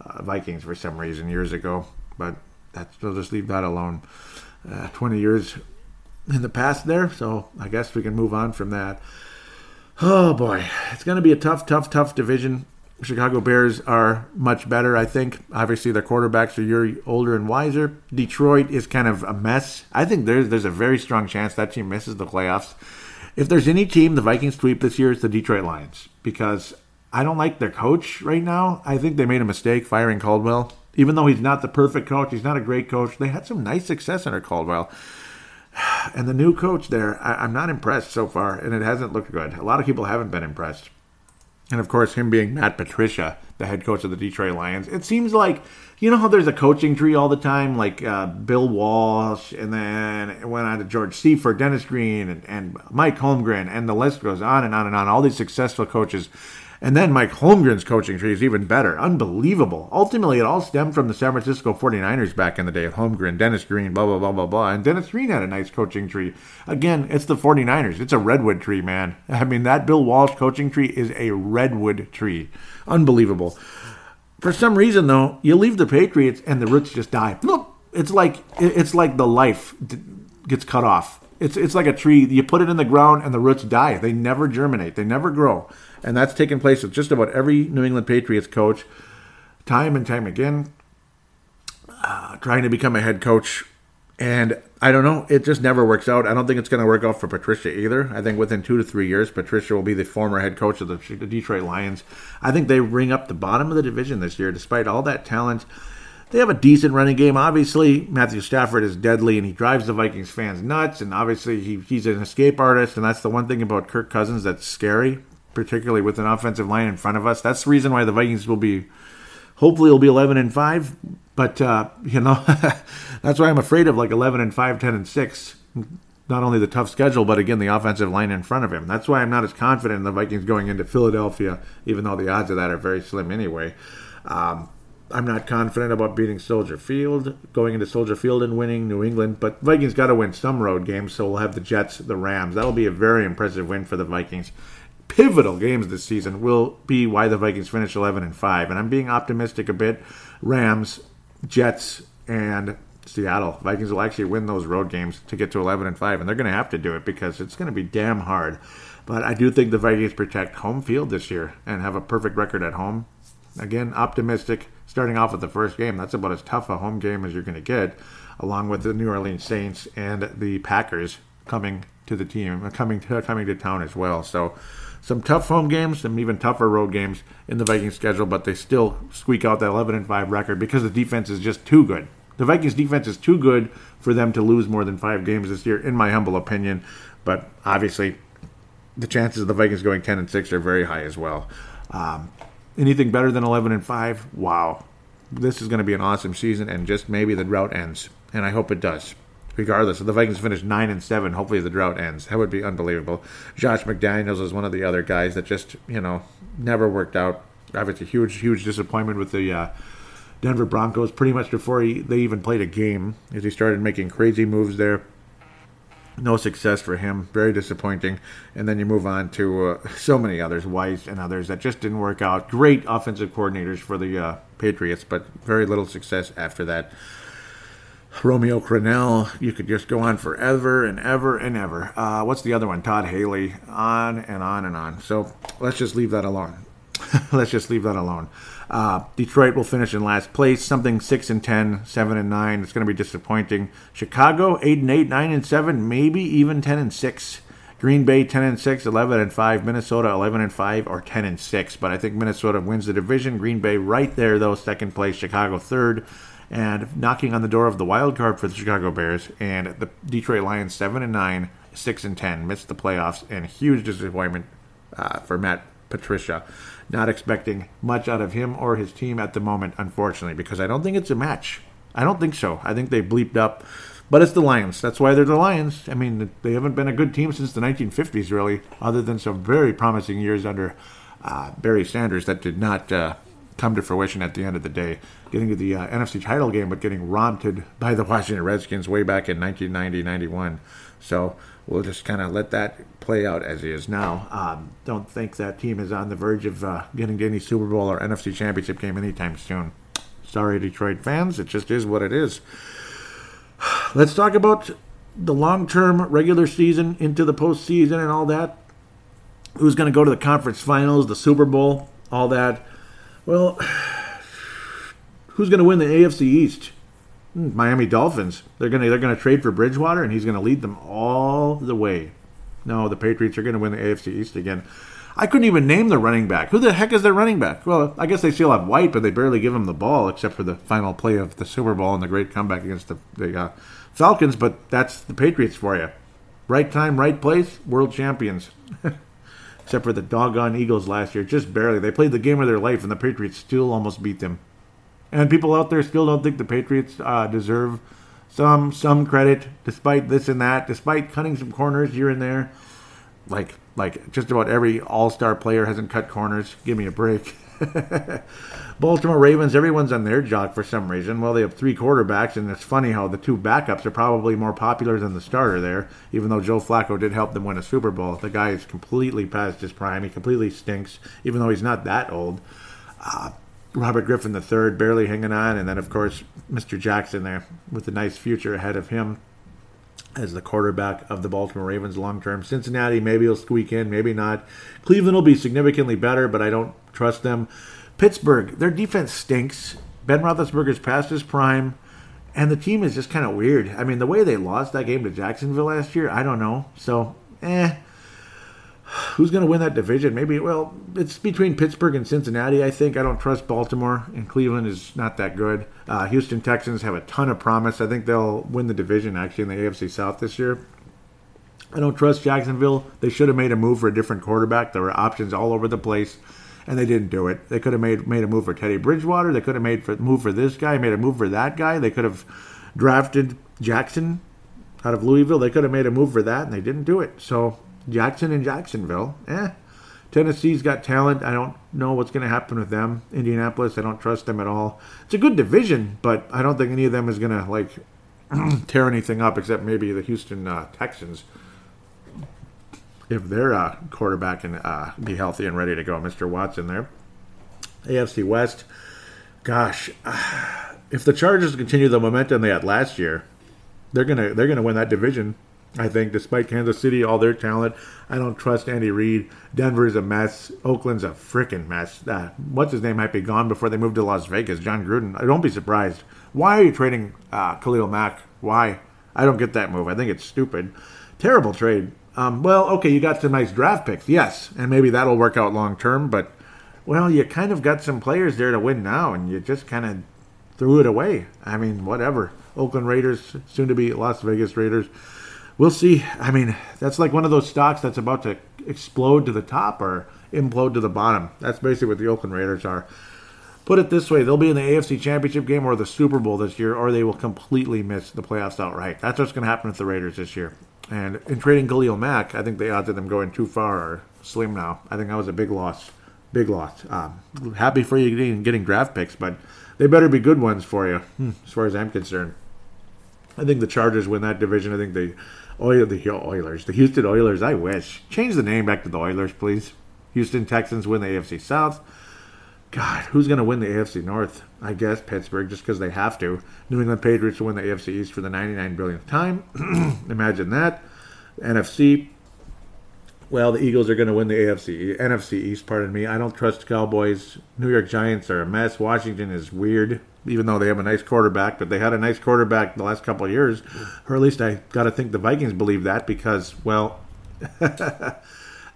uh, Vikings for some reason years ago. But that's we'll just leave that alone. Uh, 20 years in the past there, so I guess we can move on from that. Oh boy, it's going to be a tough, tough, tough division. Chicago Bears are much better, I think. Obviously, their quarterbacks are year older and wiser. Detroit is kind of a mess. I think there's there's a very strong chance that team misses the playoffs. If there's any team the Vikings sweep this year, it's the Detroit Lions because I don't like their coach right now. I think they made a mistake firing Caldwell even though he's not the perfect coach, he's not a great coach. They had some nice success under Caldwell. And the new coach there, I, am not impressed so far, and it hasn't looked good. A lot of people haven't been impressed. And of course, him being Matt Patricia, the head coach of the Detroit Lions, it seems like you know how there's a coaching tree all the time, like uh, Bill Walsh, and then it went on to George Seifert, Dennis Green, and, and Mike Holmgren, and the list goes on and on and on. All these successful coaches and then Mike Holmgren's coaching tree is even better. Unbelievable. Ultimately, it all stemmed from the San Francisco 49ers back in the day Holmgren, Dennis Green, blah, blah, blah, blah, blah. And Dennis Green had a nice coaching tree. Again, it's the 49ers. It's a redwood tree, man. I mean, that Bill Walsh coaching tree is a redwood tree. Unbelievable. For some reason, though, you leave the Patriots and the roots just die. Look, it's like it's like the life gets cut off. It's it's like a tree. You put it in the ground and the roots die. They never germinate. They never grow. And that's taken place with just about every New England Patriots coach, time and time again, uh, trying to become a head coach. And I don't know, it just never works out. I don't think it's going to work out for Patricia either. I think within two to three years, Patricia will be the former head coach of the Detroit Lions. I think they ring up the bottom of the division this year, despite all that talent. They have a decent running game. Obviously, Matthew Stafford is deadly and he drives the Vikings fans nuts. And obviously, he, he's an escape artist. And that's the one thing about Kirk Cousins that's scary particularly with an offensive line in front of us. That's the reason why the Vikings will be, hopefully, will be 11 and 5. But, uh, you know, that's why I'm afraid of like 11 and 5, 10 and 6. Not only the tough schedule, but again, the offensive line in front of him. That's why I'm not as confident in the Vikings going into Philadelphia, even though the odds of that are very slim anyway. Um, I'm not confident about beating Soldier Field, going into Soldier Field and winning New England, but Vikings got to win some road games, so we'll have the Jets, the Rams. That'll be a very impressive win for the Vikings pivotal games this season will be why the Vikings finish 11 and 5. And I'm being optimistic a bit. Rams, Jets, and Seattle. Vikings will actually win those road games to get to 11 and 5, and they're going to have to do it because it's going to be damn hard. But I do think the Vikings protect home field this year and have a perfect record at home. Again, optimistic. Starting off with the first game, that's about as tough a home game as you're going to get, along with the New Orleans Saints and the Packers coming to the team, uh, coming to, coming to town as well. So some tough home games, some even tougher road games in the Vikings schedule, but they still squeak out that 11 and 5 record because the defense is just too good. The Vikings defense is too good for them to lose more than five games this year, in my humble opinion. But obviously, the chances of the Vikings going 10 and 6 are very high as well. Um, anything better than 11 and 5? Wow. This is going to be an awesome season, and just maybe the drought ends. And I hope it does. Regardless, if the Vikings finish 9 and 7, hopefully the drought ends. That would be unbelievable. Josh McDaniels is one of the other guys that just, you know, never worked out. Obviously, huge, huge disappointment with the. Uh, Denver Broncos pretty much before he, they even played a game as he started making crazy moves there. No success for him. Very disappointing. And then you move on to uh, so many others, Weis and others, that just didn't work out. Great offensive coordinators for the uh, Patriots, but very little success after that. Romeo Crennel, you could just go on forever and ever and ever. Uh, what's the other one? Todd Haley. On and on and on. So let's just leave that alone. let's just leave that alone. Uh, Detroit will finish in last place, something six and 10, 7 and nine. It's going to be disappointing. Chicago eight and eight, nine and seven, maybe even ten and six. Green Bay 10 and 6, 11 and 5, Minnesota 11 and 5 or 10 and 6, but I think Minnesota wins the division. Green Bay right there though, second place, Chicago third and knocking on the door of the wild card for the Chicago Bears and the Detroit Lions 7 and 9, 6 and 10, missed the playoffs and huge disappointment uh, for Matt Patricia. Not expecting much out of him or his team at the moment, unfortunately, because I don't think it's a match. I don't think so. I think they bleeped up. But it's the Lions. That's why they're the Lions. I mean, they haven't been a good team since the 1950s, really, other than some very promising years under uh, Barry Sanders that did not uh, come to fruition at the end of the day. Getting to the uh, NFC title game, but getting romped by the Washington Redskins way back in 1990 91. So we'll just kind of let that play out as it is now. Um, don't think that team is on the verge of uh, getting to any Super Bowl or NFC Championship game anytime soon. Sorry, Detroit fans. It just is what it is. Let's talk about the long term regular season into the postseason and all that. Who's going to go to the conference finals, the Super Bowl, all that. Well, who's going to win the AFC East? Hmm, Miami Dolphins. They're gonna they're gonna trade for Bridgewater, and he's gonna lead them all the way. No, the Patriots are gonna win the AFC East again. I couldn't even name the running back. Who the heck is their running back? Well, I guess they still have White, but they barely give him the ball except for the final play of the Super Bowl and the great comeback against the, the uh, Falcons. But that's the Patriots for you. Right time, right place, world champions. except for the doggone Eagles last year, just barely. They played the game of their life, and the Patriots still almost beat them. And people out there still don't think the Patriots uh, deserve some some credit, despite this and that, despite cutting some corners here and there. Like like just about every All Star player hasn't cut corners. Give me a break. Baltimore Ravens, everyone's on their jock for some reason. Well, they have three quarterbacks, and it's funny how the two backups are probably more popular than the starter there, even though Joe Flacco did help them win a Super Bowl. The guy is completely past his prime. He completely stinks, even though he's not that old. Uh, Robert Griffin III barely hanging on, and then of course Mr. Jackson there with a nice future ahead of him as the quarterback of the Baltimore Ravens long term. Cincinnati maybe will squeak in, maybe not. Cleveland will be significantly better, but I don't trust them. Pittsburgh, their defense stinks. Ben Roethlisberger's past his prime, and the team is just kind of weird. I mean, the way they lost that game to Jacksonville last year, I don't know. So, eh, Who's going to win that division? Maybe, well, it's between Pittsburgh and Cincinnati, I think. I don't trust Baltimore, and Cleveland is not that good. Uh, Houston Texans have a ton of promise. I think they'll win the division, actually, in the AFC South this year. I don't trust Jacksonville. They should have made a move for a different quarterback. There were options all over the place, and they didn't do it. They could have made made a move for Teddy Bridgewater. They could have made a move for this guy, made a move for that guy. They could have drafted Jackson out of Louisville. They could have made a move for that, and they didn't do it. So Jackson and Jacksonville. Eh. Tennessee's got talent. I don't know what's going to happen with them. Indianapolis, I don't trust them at all. It's a good division, but I don't think any of them is going to like tear anything up except maybe the Houston uh, Texans if their uh, quarterback can uh, be healthy and ready to go. Mr. Watson there. AFC West. Gosh, if the Chargers continue the momentum they had last year, they're gonna they're gonna win that division I think, despite Kansas City, all their talent, I don't trust Andy Reid. Denver's a mess. Oakland's a freaking mess. Uh, what's his name might be gone before they move to Las Vegas. Jon Gruden. I don't be surprised. Why are you trading uh, Khalil Mack? Why? I don't get that move. I think it's stupid. Terrible trade. Um, well, okay, you got some nice draft picks, yes, and maybe that'll work out long term, but well, you kind of got some players there to win now, and you just kind of threw it away. I mean, whatever. Oakland Raiders, soon to be Las Vegas Raiders. We'll see. I mean, that's like one of those stocks that's about to explode to the top or implode to the bottom. That's basically what the Oakland Raiders are. Put it this way, they'll be in the AFC Championship game or the Super Bowl this year, or they will completely miss the playoffs outright. That's what's going to happen with the Raiders this year. And in trading Khalil Mack, I think the odds of them going too far are slim now. I think that was a big loss. Big loss. Um, happy for you getting, getting draft picks, but they better be good ones for you, hmm, as far as I'm concerned. I think the Chargers win that division. I think the Oil, the Oilers, the Houston Oilers. I wish change the name back to the Oilers, please. Houston Texans win the AFC South. God, who's going to win the AFC North? I guess Pittsburgh, just because they have to. New England Patriots win the AFC East for the 99 billionth time. Imagine that. NFC. Well, the Eagles are going to win the AFC, NFC East. Pardon me. I don't trust Cowboys. New York Giants are a mess. Washington is weird, even though they have a nice quarterback. But they had a nice quarterback the last couple of years, or at least I got to think the Vikings believe that because, well,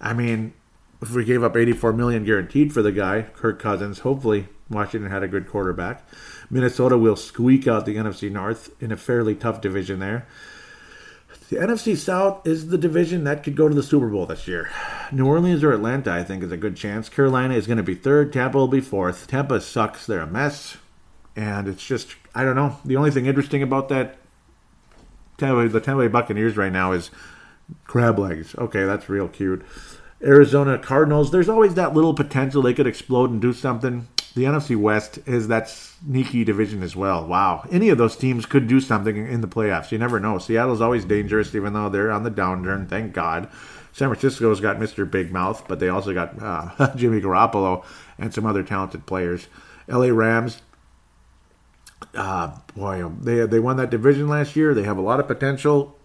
I mean, if we gave up 84 million guaranteed for the guy, Kirk Cousins, hopefully Washington had a good quarterback. Minnesota will squeak out the NFC North in a fairly tough division there. The NFC South is the division that could go to the Super Bowl this year. New Orleans or Atlanta, I think, is a good chance. Carolina is going to be third. Tampa will be fourth. Tampa sucks. They're a mess. And it's just, I don't know. The only thing interesting about that, Tampa, the Bay Buccaneers right now is crab legs. Okay, that's real cute. Arizona Cardinals, there's always that little potential they could explode and do something. The NFC West is that sneaky division as well. Wow. Any of those teams could do something in the playoffs. You never know. Seattle's always dangerous, even though they're on the downturn. Thank God. San Francisco's got Mr. Big Mouth, but they also got uh, Jimmy Garoppolo and some other talented players. LA Rams, uh, boy, they, they won that division last year. They have a lot of potential.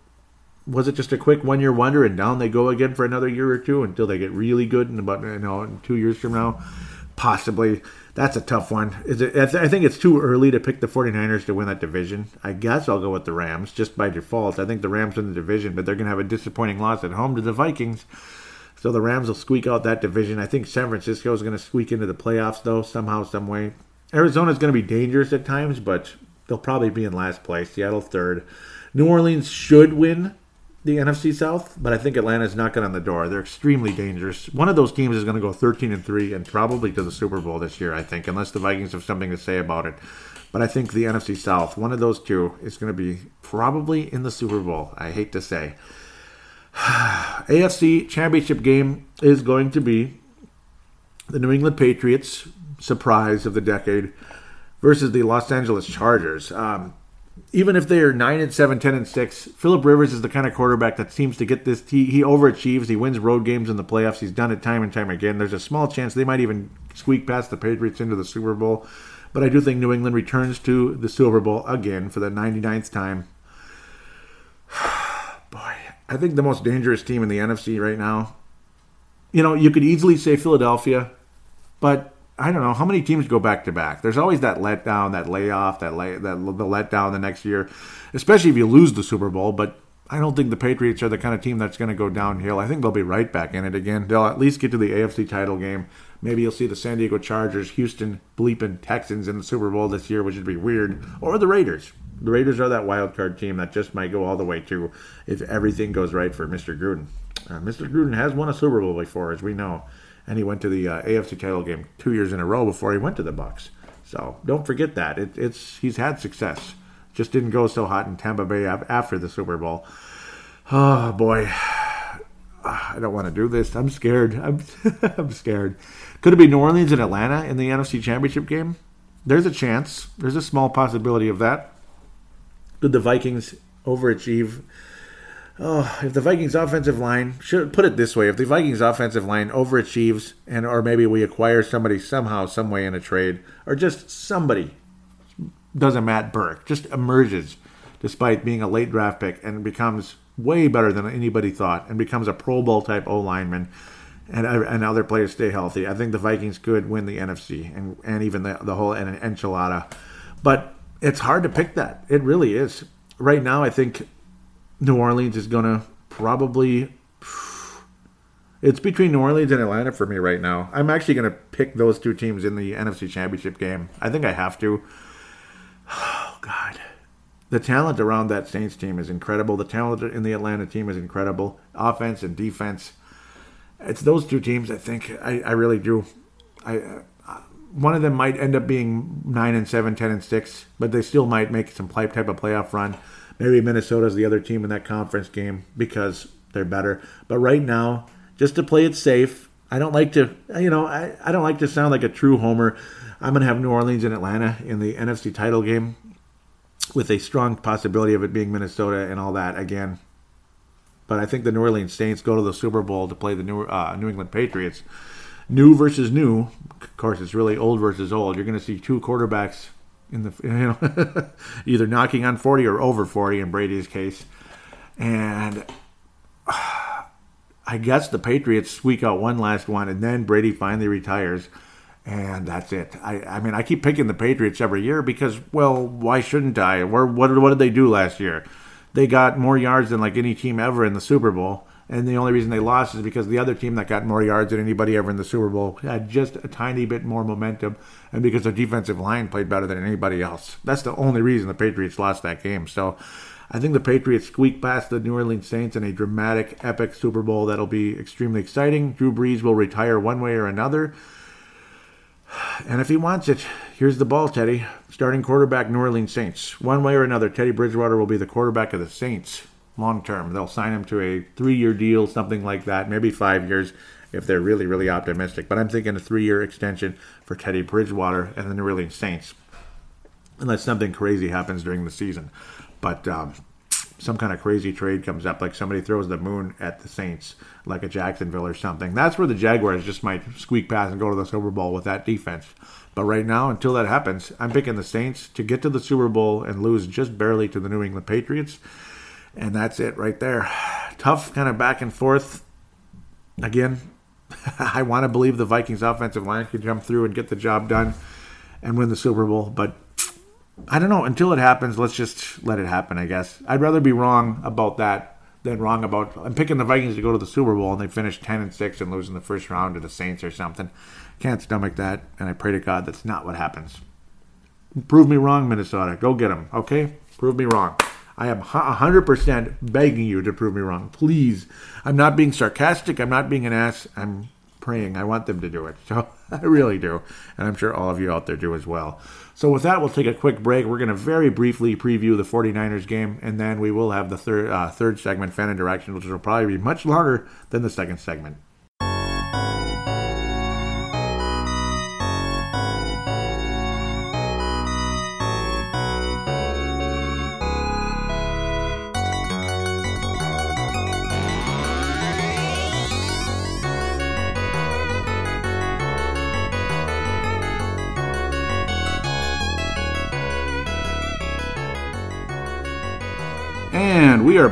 Was it just a quick one year wonder and down they go again for another year or two until they get really good in about you know two years from now? Possibly. That's a tough one. Is it i think it's too early to pick the 49ers to win that division. I guess i'll go with the rams just by default. I think the rams win the division but they're going to have a disappointing loss at home to the vikings. So the rams will squeak out that division. I think san francisco is going to squeak into the playoffs though somehow some way arizona's going to be dangerous at times but they'll probably be in last place seattle third new orleans should win the NFC South, but I think Atlanta's knocking on the door. They're extremely dangerous. One of those teams is going to go 13 and 3 and probably to the Super Bowl this year, I think, unless the Vikings have something to say about it. But I think the NFC South, one of those two, is going to be probably in the Super Bowl. I hate to say. AFC Championship game is going to be the New England Patriots, surprise of the decade, versus the Los Angeles Chargers. Um, even if they are 9 and 7, 10 and 6, Philip Rivers is the kind of quarterback that seems to get this. He, he overachieves. He wins road games in the playoffs. He's done it time and time again. There's a small chance they might even squeak past the Patriots into the Super Bowl. But I do think New England returns to the Super Bowl again for the 99th time. Boy, I think the most dangerous team in the NFC right now. You know, you could easily say Philadelphia, but I don't know how many teams go back to back. There's always that letdown, that layoff, that lay, that the letdown the next year, especially if you lose the Super Bowl. But I don't think the Patriots are the kind of team that's going to go downhill. I think they'll be right back in it again. They'll at least get to the AFC title game. Maybe you'll see the San Diego Chargers, Houston, bleeping Texans in the Super Bowl this year, which would be weird, or the Raiders. The Raiders are that wild card team that just might go all the way to if everything goes right for Mr. Gruden. Uh, Mr. Gruden has won a Super Bowl before, as we know and he went to the uh, AFC title game two years in a row before he went to the Bucks. So don't forget that it, it's he's had success. Just didn't go so hot in Tampa Bay after the Super Bowl. Oh boy, I don't want to do this. I'm scared. I'm I'm scared. Could it be New Orleans and Atlanta in the NFC Championship game? There's a chance. There's a small possibility of that. Could the Vikings overachieve oh, if the Vikings offensive line should put it this way, if the Vikings offensive line overachieves and or maybe we acquire somebody somehow, some way in a trade, or just somebody does a Matt Birk, just emerges despite being a late draft pick and becomes way better than anybody thought and becomes a Pro Bowl type O lineman. And, and other players stay healthy. I think the Vikings could win the NFC and, and even the, the whole enchilada. But it's hard to pick that. It really is. Right now, I think New Orleans is going to probably. It's between New Orleans and Atlanta for me right now. I'm actually going to pick those two teams in the NFC Championship game. I think I have to. Oh, God. The talent around that Saints team is incredible. The talent in the Atlanta team is incredible. Offense and defense. It's those two teams, I think. I, I really do. I. Uh, one of them might end up being 9 and 7, 10 and 6, but they still might make some type of playoff run. Maybe Minnesota's the other team in that conference game because they're better. But right now, just to play it safe, I don't like to, you know, I, I don't like to sound like a true homer. I'm going to have New Orleans and Atlanta in the NFC title game with a strong possibility of it being Minnesota and all that again. But I think the New Orleans Saints go to the Super Bowl to play the New, uh, New England Patriots. New versus new. Of course, it's really old versus old. You're going to see two quarterbacks in the you know either knocking on 40 or over 40 in Brady's case. And I guess the Patriots squeak out one last one and then Brady finally retires and that's it. I, I mean, I keep picking the Patriots every year because, well, why shouldn't I? Where, what, what did they do last year? They got more yards than like any team ever in the Super Bowl, and the only reason they lost is because the other team that got more yards than anybody ever in the Super Bowl had just a tiny bit more momentum, and because the defensive line played better than anybody else. That's the only reason the Patriots lost that game. So I think the Patriots squeak past the New Orleans Saints in a dramatic, epic Super Bowl that'll be extremely exciting. Drew Brees will retire one way or another. And if he wants it, here's the ball, Teddy. Starting quarterback, New Orleans Saints. One way or another, Teddy Bridgewater will be the quarterback of the Saints long term. They'll sign him to a three year deal, something like that, maybe five years if they're really, really optimistic. But I'm thinking a three year extension for Teddy Bridgewater and the New Orleans Saints, unless something crazy happens during the season. But um, some kind of crazy trade comes up, like somebody throws the moon at the Saints, like a Jacksonville or something. That's where the Jaguars just might squeak past and go to the Super Bowl with that defense. But right now, until that happens, I'm picking the Saints to get to the Super Bowl and lose just barely to the New England Patriots. And that's it right there. Tough kind of back and forth. Again, I want to believe the Vikings offensive line can jump through and get the job done and win the Super Bowl, but I don't know. Until it happens, let's just let it happen, I guess. I'd rather be wrong about that than wrong about I'm picking the Vikings to go to the Super Bowl and they finish 10 and 6 and lose in the first round to the Saints or something. Can't stomach that, and I pray to God that's not what happens. Prove me wrong, Minnesota. Go get them, okay? Prove me wrong. I am 100% begging you to prove me wrong. Please. I'm not being sarcastic. I'm not being an ass. I'm praying. I want them to do it. So I really do. And I'm sure all of you out there do as well. So with that, we'll take a quick break. We're going to very briefly preview the 49ers game, and then we will have the third, uh, third segment, fan interaction, which will probably be much longer than the second segment.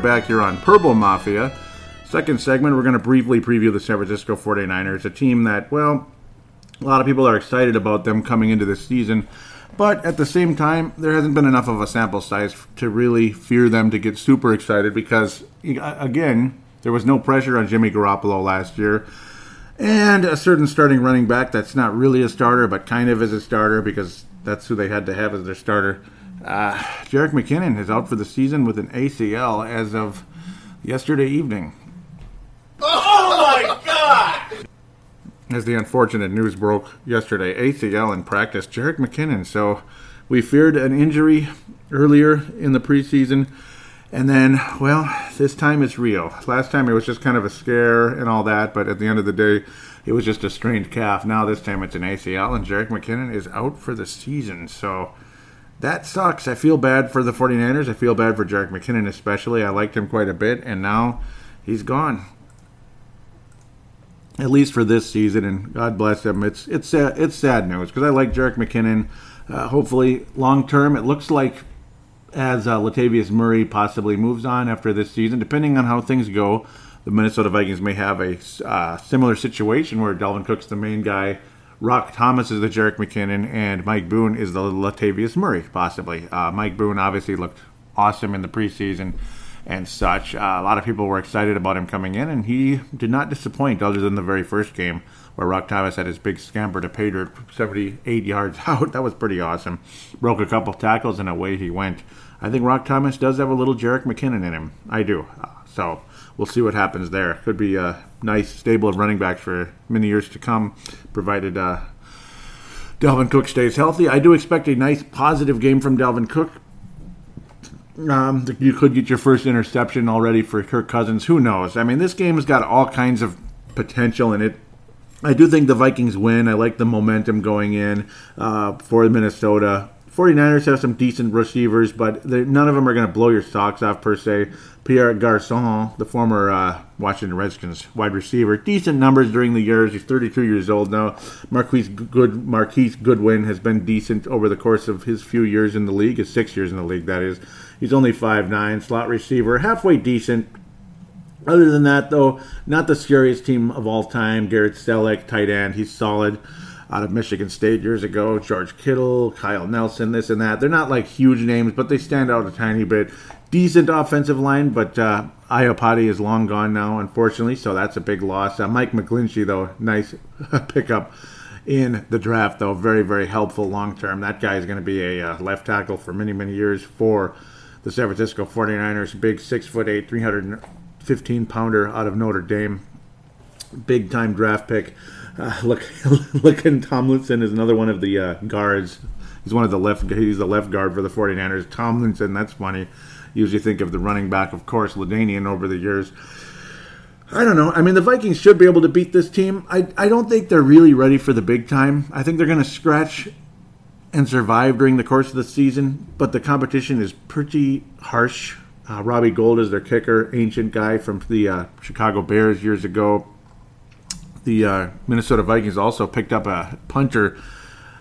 Back here on Purple Mafia. Second segment, we're going to briefly preview the San Francisco 49ers, a team that, well, a lot of people are excited about them coming into this season. But at the same time, there hasn't been enough of a sample size to really fear them to get super excited because, again, there was no pressure on Jimmy Garoppolo last year. And a certain starting running back that's not really a starter, but kind of is a starter because that's who they had to have as their starter uh, Jerick McKinnon is out for the season with an ACL as of yesterday evening. Oh my God! As the unfortunate news broke yesterday, ACL in practice, Jerick McKinnon. So we feared an injury earlier in the preseason. And then, well, this time it's real. Last time it was just kind of a scare and all that, but at the end of the day, it was just a strained calf. Now this time it's an ACL, and Jerick McKinnon is out for the season. So that sucks. I feel bad for the 49ers. I feel bad for Jerick McKinnon, especially. I liked him quite a bit, and now he's gone. At least for this season, and God bless him. It's it's sad, it's sad news because I like Jerick McKinnon. Uh, hopefully, long term, it looks like as uh, Latavius Murray possibly moves on after this season, depending on how things go, the Minnesota Vikings may have a uh, similar situation where Dalvin Cook's the main guy Roc Thomas is the Jerick McKinnon, and Mike Boone is the Latavius Murray, possibly. Uh, Mike Boone obviously looked awesome in the preseason, and such. Uh, a lot of people were excited about him coming in, and he did not disappoint, other than the very first game where Roc Thomas had his big scamper to pay dirt 78 yards out. That was pretty awesome. Broke a couple tackles, and away he went. I think Roc Thomas does have a little Jerick McKinnon in him. I do. Uh, so we'll see what happens there. Could be a nice stable of running backs for many years to come, provided uh, Dalvin Cook stays healthy. I do expect a nice positive game from Dalvin Cook. Um, you could get your first interception already for Kirk Cousins. Who knows? I mean, this game has got all kinds of potential in it. I do think the Vikings win. I like the momentum going in uh, for Minnesota. 49ers have some decent receivers, but none of them are going to blow your socks off per se. Pierre Garcon, the former uh, Washington Redskins wide receiver, decent numbers during the years. He's 32 years old now. Marquise Good Marquise Goodwin has been decent over the course of his few years in the league, his six years in the league, that is. He's only five nine, slot receiver, halfway decent. Other than that, though, not the scariest team of all time. Garrett Celek, tight end, he's solid. Out of Michigan State years ago, George Kittle, Kyle Nelson, this and that. They're not like huge names, but they stand out a tiny bit. Decent offensive line, but uh, Iupati is long gone now, unfortunately, so that's a big loss. Uh, Mike McGlinchey, though, nice pickup in the draft, though, very, very helpful long term. That guy is going to be a uh, left tackle for many, many years for the San Francisco 49ers. Big six foot eight, 315 pounder out of Notre Dame. Big time draft pick. Uh, look, Laken Tomlinson is another one of the uh, guards. He's one of the left. He's the left guard for the 49ers. Tomlinson, that's funny. Usually think of the running back, of course, LaDainian over the years. I don't know. I mean, the Vikings should be able to beat this team. I, I don't think they're really ready for the big time. I think they're going to scratch and survive during the course of the season, but the competition is pretty harsh. Uh, Robbie Gould is their kicker, ancient guy from the uh, Chicago Bears years ago. The uh, Minnesota Vikings also picked up a punter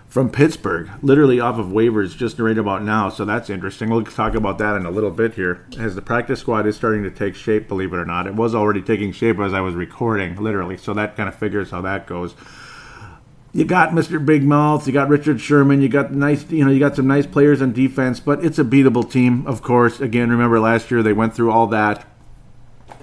from Pittsburgh, literally off of waivers just right about now. So that's interesting. We'll talk about that in a little bit here. As the practice squad is starting to take shape, believe it or not, it was already taking shape as I was recording, literally. So that kind of figures how that goes you got Mr. Big Mouth, you got Richard Sherman, you got nice, you know, you got some nice players on defense, but it's a beatable team, of course. Again, remember last year they went through all that.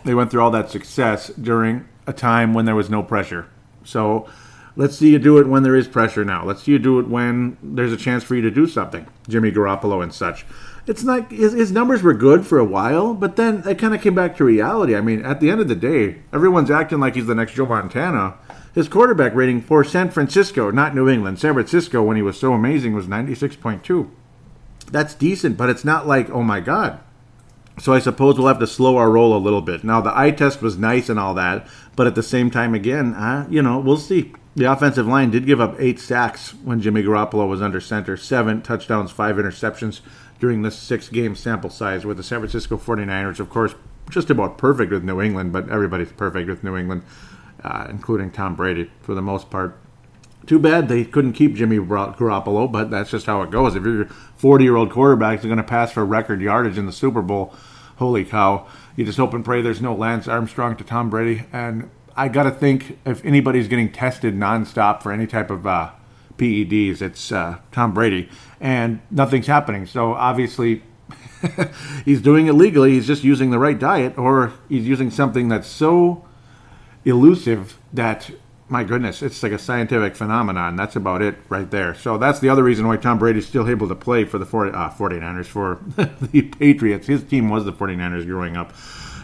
They went through all that success during a time when there was no pressure. So let's see you do it when there is pressure now. Let's see you do it when there's a chance for you to do something. Jimmy Garoppolo and such. It's not his, his numbers were good for a while, but then it kind of came back to reality. I mean, at the end of the day, everyone's acting like he's the next Joe Montana his quarterback rating for San Francisco, not New England, San Francisco, when he was so amazing, was 96.2. That's decent, but it's not like, oh my God. So I suppose we'll have to slow our roll a little bit. Now, the eye test was nice and all that, but at the same time, again, uh, you know, we'll see. The offensive line did give up eight sacks when Jimmy Garoppolo was under center, seven touchdowns, five interceptions during this six game sample size with the San Francisco 49ers, of course, just about perfect with New England, but everybody's perfect with New England uh, including Tom Brady for the most part. Too bad they couldn't keep Jimmy Garoppolo, but that's just how it goes. If your 40 year old quarterback is going to pass for record yardage in the Super Bowl, holy cow. You just hope and pray there's no Lance Armstrong to Tom Brady. And I got to think if anybody's getting tested nonstop for any type of uh, PEDs, it's uh, Tom Brady. And nothing's happening. So obviously, he's doing it legally. He's just using the right diet, or he's using something that's so elusive that my goodness, it's like a scientific phenomenon. That's about it right there. So that's the other reason why Tom Brady's still able to play for the 40, uh, 49ers, for the Patriots. His team was the 49ers growing up.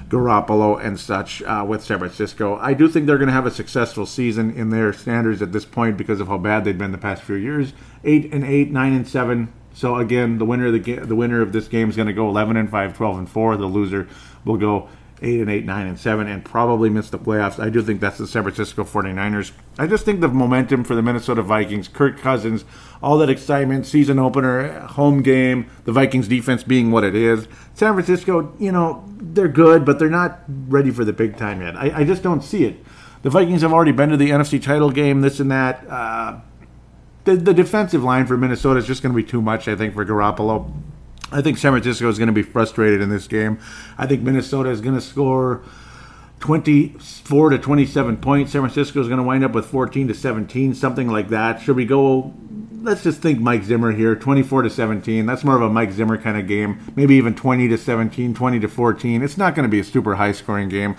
Garoppolo and such uh, with San Francisco. I do think they're going to have a successful season in their standards at this point because of how bad they've been the past few years. Eight and eight, nine and seven. So again, the winner of the ga- the winner of this game is going to go 11 and 5, 12 and 4. The loser will go eight and eight, nine and seven, and probably miss the playoffs. I do think that's the San Francisco 49ers. I just think the momentum for the Minnesota Vikings, Kirk Cousins, all that excitement, season opener, home game, the Vikings defense being what it is. San Francisco, you know, they're good, but they're not ready for the big time yet. I, I just don't see it. The Vikings have already been to the NFC title game, this and that. Uh, the, the defensive line for Minnesota is just going to be too much, I think, for Garoppolo. I think San Francisco is going to be frustrated in this game. I think Minnesota is going to score 24 to 27 points. San Francisco is going to wind up with 14 to 17, something like that. Should we go let's just think Mike Zimmer here, 24 to 17. That's more of a Mike Zimmer kind of game. Maybe even 20 to 17, 20 to 14. It's not going to be a super high scoring game.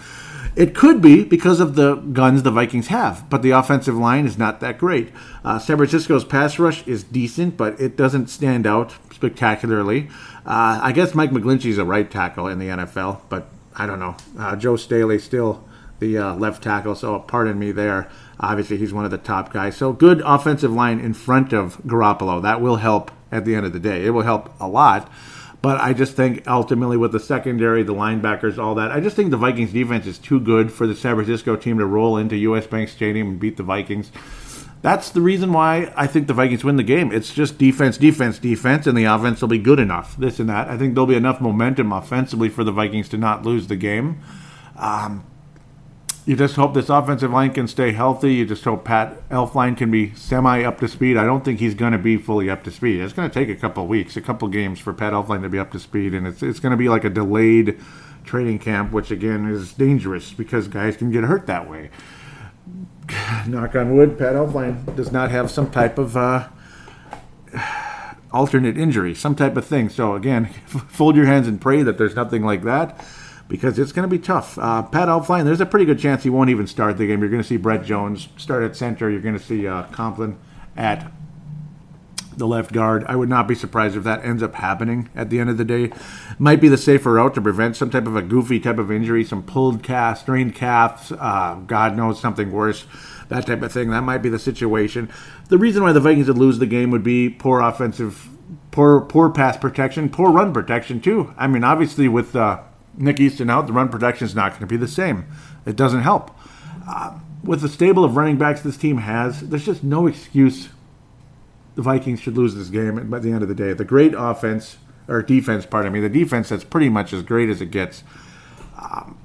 It could be because of the guns the Vikings have, but the offensive line is not that great. Uh, San Francisco's pass rush is decent, but it doesn't stand out spectacularly. Uh, I guess Mike McGlinchey is a right tackle in the NFL, but I don't know. Uh, Joe Staley still the uh, left tackle, so pardon me there. Obviously, he's one of the top guys. So good offensive line in front of Garoppolo. That will help at the end of the day. It will help a lot. But I just think ultimately with the secondary, the linebackers, all that, I just think the Vikings defense is too good for the San Francisco team to roll into US Bank Stadium and beat the Vikings. That's the reason why I think the Vikings win the game. It's just defense, defense, defense, and the offense will be good enough. This and that. I think there'll be enough momentum offensively for the Vikings to not lose the game. Um, you just hope this offensive line can stay healthy. You just hope Pat Elflein can be semi up to speed. I don't think he's going to be fully up to speed. It's going to take a couple weeks, a couple games for Pat Elflein to be up to speed, and it's it's going to be like a delayed training camp, which again is dangerous because guys can get hurt that way. Knock on wood, Pat Elflein does not have some type of uh, alternate injury, some type of thing. So again, fold your hands and pray that there's nothing like that because it's going to be tough. Uh, Pat Elflein, there's a pretty good chance he won't even start the game. You're going to see Brett Jones start at center. You're going to see uh, Conklin at the left guard. I would not be surprised if that ends up happening at the end of the day. Might be the safer route to prevent some type of a goofy type of injury, some pulled calf, strained calves, uh, God knows something worse, that type of thing. That might be the situation. The reason why the Vikings would lose the game would be poor offensive, poor poor pass protection, poor run protection too. I mean, obviously with uh, Nick Easton out, the run protection is not going to be the same. It doesn't help. Uh, with the stable of running backs this team has, there's just no excuse the Vikings should lose this game by the end of the day. The great offense, or defense, pardon me, the defense that's pretty much as great as it gets. Um,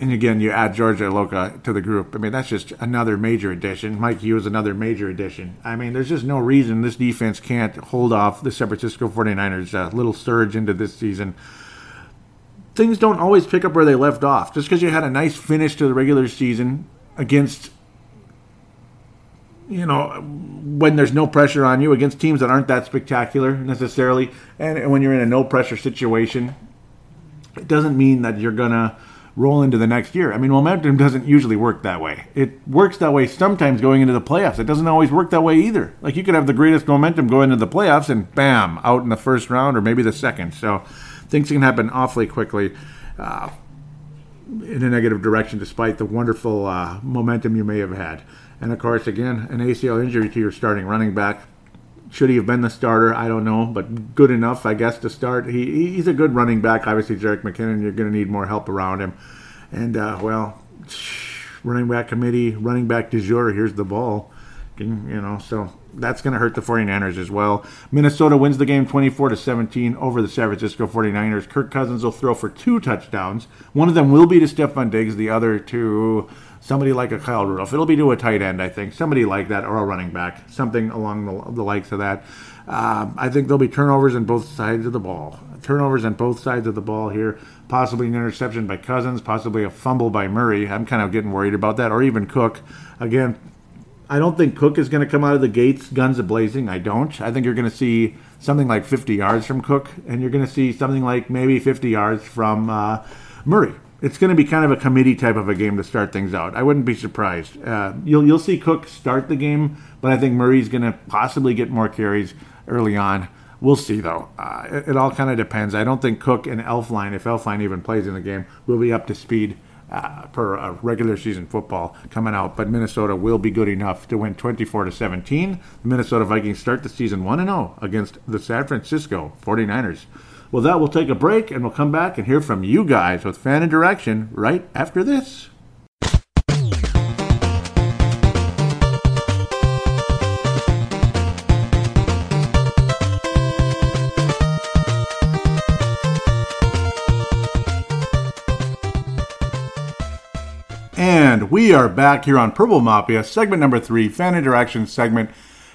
and again, you add George Iloka to the group. I mean, that's just another major addition. Mike Hughes, another major addition. I mean, there's just no reason this defense can't hold off the San Francisco 49ers' uh, little surge into this season things don't always pick up where they left off. Just because you had a nice finish to the regular season against, you know, when there's no pressure on you against teams that aren't that spectacular necessarily, and when you're in a no pressure situation, it doesn't mean that you're gonna roll into the next year. I mean, momentum doesn't usually work that way. It works that way sometimes going into the playoffs. It doesn't always work that way either. Like you could have the greatest momentum going into the playoffs and bam, out in the first round or maybe the second. So things can happen awfully quickly uh, in a negative direction, despite the wonderful uh, momentum you may have had. And of course, again, an ACL injury to your starting running back. Should he have been the starter? I don't know, but good enough, I guess, to start. He, he's a good running back. Obviously, Jerick McKinnon, you're going to need more help around him. And, uh, well, running back committee, running back du jour, here's the ball. You know, so that's going to hurt the 49ers as well. Minnesota wins the game 24 to 17 over the San Francisco 49ers. Kirk Cousins will throw for two touchdowns. One of them will be to Stefon Diggs, the other to somebody like a Kyle Rudolph. It'll be to a tight end, I think. Somebody like that or a running back, something along the, the likes of that. Um, I think there'll be turnovers on both sides of the ball. Turnovers on both sides of the ball here. Possibly an interception by Cousins, possibly a fumble by Murray. I'm kind of getting worried about that, or even Cook. Again, I don't think Cook is going to come out of the gates guns a blazing. I don't. I think you're going to see something like 50 yards from Cook, and you're going to see something like maybe 50 yards from uh, Murray. It's going to be kind of a committee type of a game to start things out. I wouldn't be surprised. Uh, you'll you'll see Cook start the game, but I think Murray's going to possibly get more carries early on. We'll see though. Uh, it, it, all kind of depends. I don't think Cook and Elflein, if Elflein even plays in the game, will be up to speed uh, per uh, regular season football coming out, but Minnesota will be good enough to win 24 to 17. The Minnesota Vikings start the season 1 0 against the San Francisco 49ers. Well, that will take a break, and we'll come back and hear from you guys with Fan interaction right after this. And we are back here on Purple Mafia, segment number three, fan interaction segment.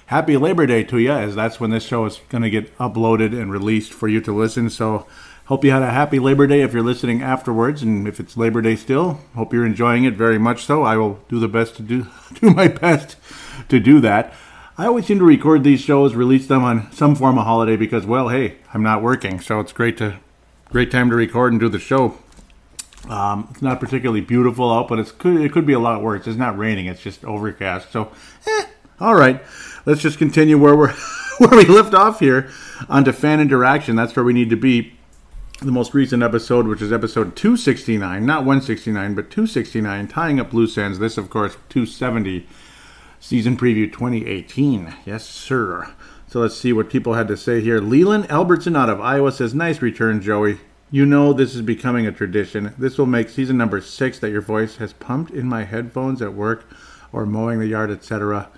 Happy Labor Day to you, as that's when this show is going to get uploaded and released for you to listen. So, hope you had a happy Labor Day if you're listening afterwards, and if it's Labor Day still, hope you're enjoying it very much. So, I will do the best to do do my best to do that. I always seem to record these shows, release them on some form of holiday because, well, hey, I'm not working, so it's great to great time to record and do the show. Um, it's not particularly beautiful out, but it's could, it could be a lot worse. It's not raining; it's just overcast. So, eh, all right. Let's just continue where we're where we left off here onto fan interaction. That's where we need to be. The most recent episode, which is episode 269, not 169, but 269, tying up loose ends. This, of course, 270 season preview 2018. Yes, sir. So let's see what people had to say here. Leland Albertson out of Iowa says, Nice return, Joey. You know this is becoming a tradition. This will make season number six that your voice has pumped in my headphones at work or mowing the yard, etc.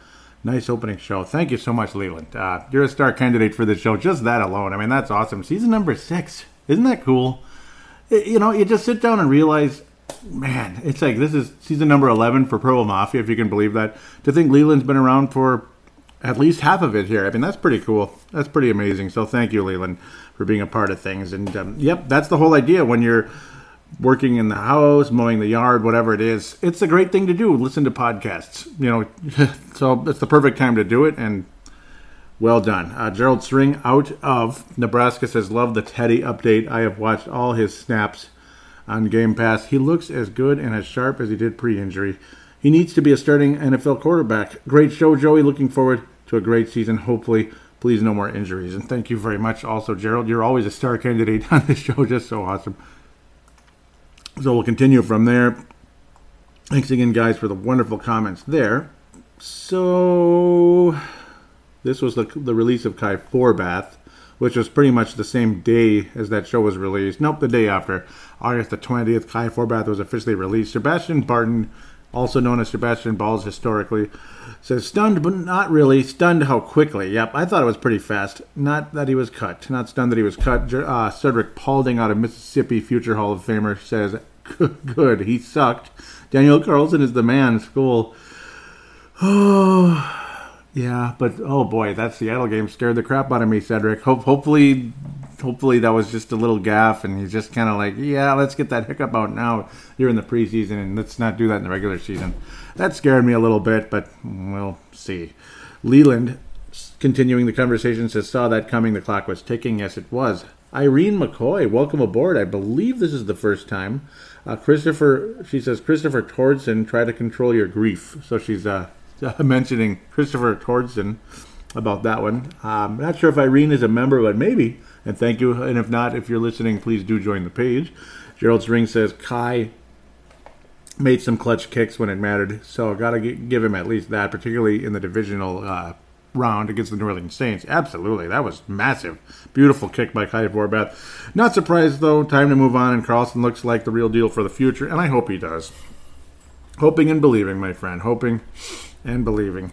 Nice opening show. Thank you so much, Leland. Uh, you're a star candidate for this show. Just that alone. I mean, that's awesome. Season number six. Isn't that cool? It, you know, you just sit down and realize, man, it's like this is season number 11 for Purple Mafia, if you can believe that. To think Leland's been around for at least half of it here. I mean, that's pretty cool. That's pretty amazing. So thank you, Leland, for being a part of things. And um, yep, that's the whole idea when you're working in the house, mowing the yard, whatever it is. It's a great thing to do. Listen to podcasts. You know, so it's the perfect time to do it. And well done. Uh, Gerald String out of Nebraska says, Love the Teddy update. I have watched all his snaps on Game Pass. He looks as good and as sharp as he did pre injury. He needs to be a starting NFL quarterback. Great show, Joey. Looking forward to a great season. Hopefully, please, no more injuries. And thank you very much, also, Gerald. You're always a star candidate on this show. Just so awesome. So we'll continue from there. Thanks again, guys, for the wonderful comments there. So this was the, the release of Kai Forbath, which was pretty much the same day as that show was released. Nope, the day after. August the 20th, Kai Forbath was officially released. Sebastian Barton, also known as Sebastian Balls historically, says stunned, but not really. Stunned how quickly. Yep, I thought it was pretty fast. Not that he was cut. Not stunned that he was cut. Uh, Cedric Paulding out of Mississippi, future Hall of Famer, says, good, he sucked. Daniel Carlson is the man. School. Oh. Yeah, but oh boy, that Seattle game scared the crap out of me, Cedric. Hope, hopefully, hopefully that was just a little gaff, and he's just kind of like, yeah, let's get that hiccup out now. You're in the preseason, and let's not do that in the regular season. That scared me a little bit, but we'll see. Leland, continuing the conversation, says, saw that coming. The clock was ticking. Yes, it was. Irene McCoy, welcome aboard. I believe this is the first time. Uh, Christopher, she says, Christopher Tordson, try to control your grief. So she's uh, mentioning Christopher Tordson about that one. Um, not sure if Irene is a member, but maybe. And thank you. And if not, if you're listening, please do join the page. Gerald String says Kai made some clutch kicks when it mattered, so got to give him at least that, particularly in the divisional uh, round against the New Orleans Saints. Absolutely, that was massive. Beautiful kick by Kai Forbath. Not surprised though. Time to move on, and Carlson looks like the real deal for the future, and I hope he does. Hoping and believing, my friend. Hoping and believing.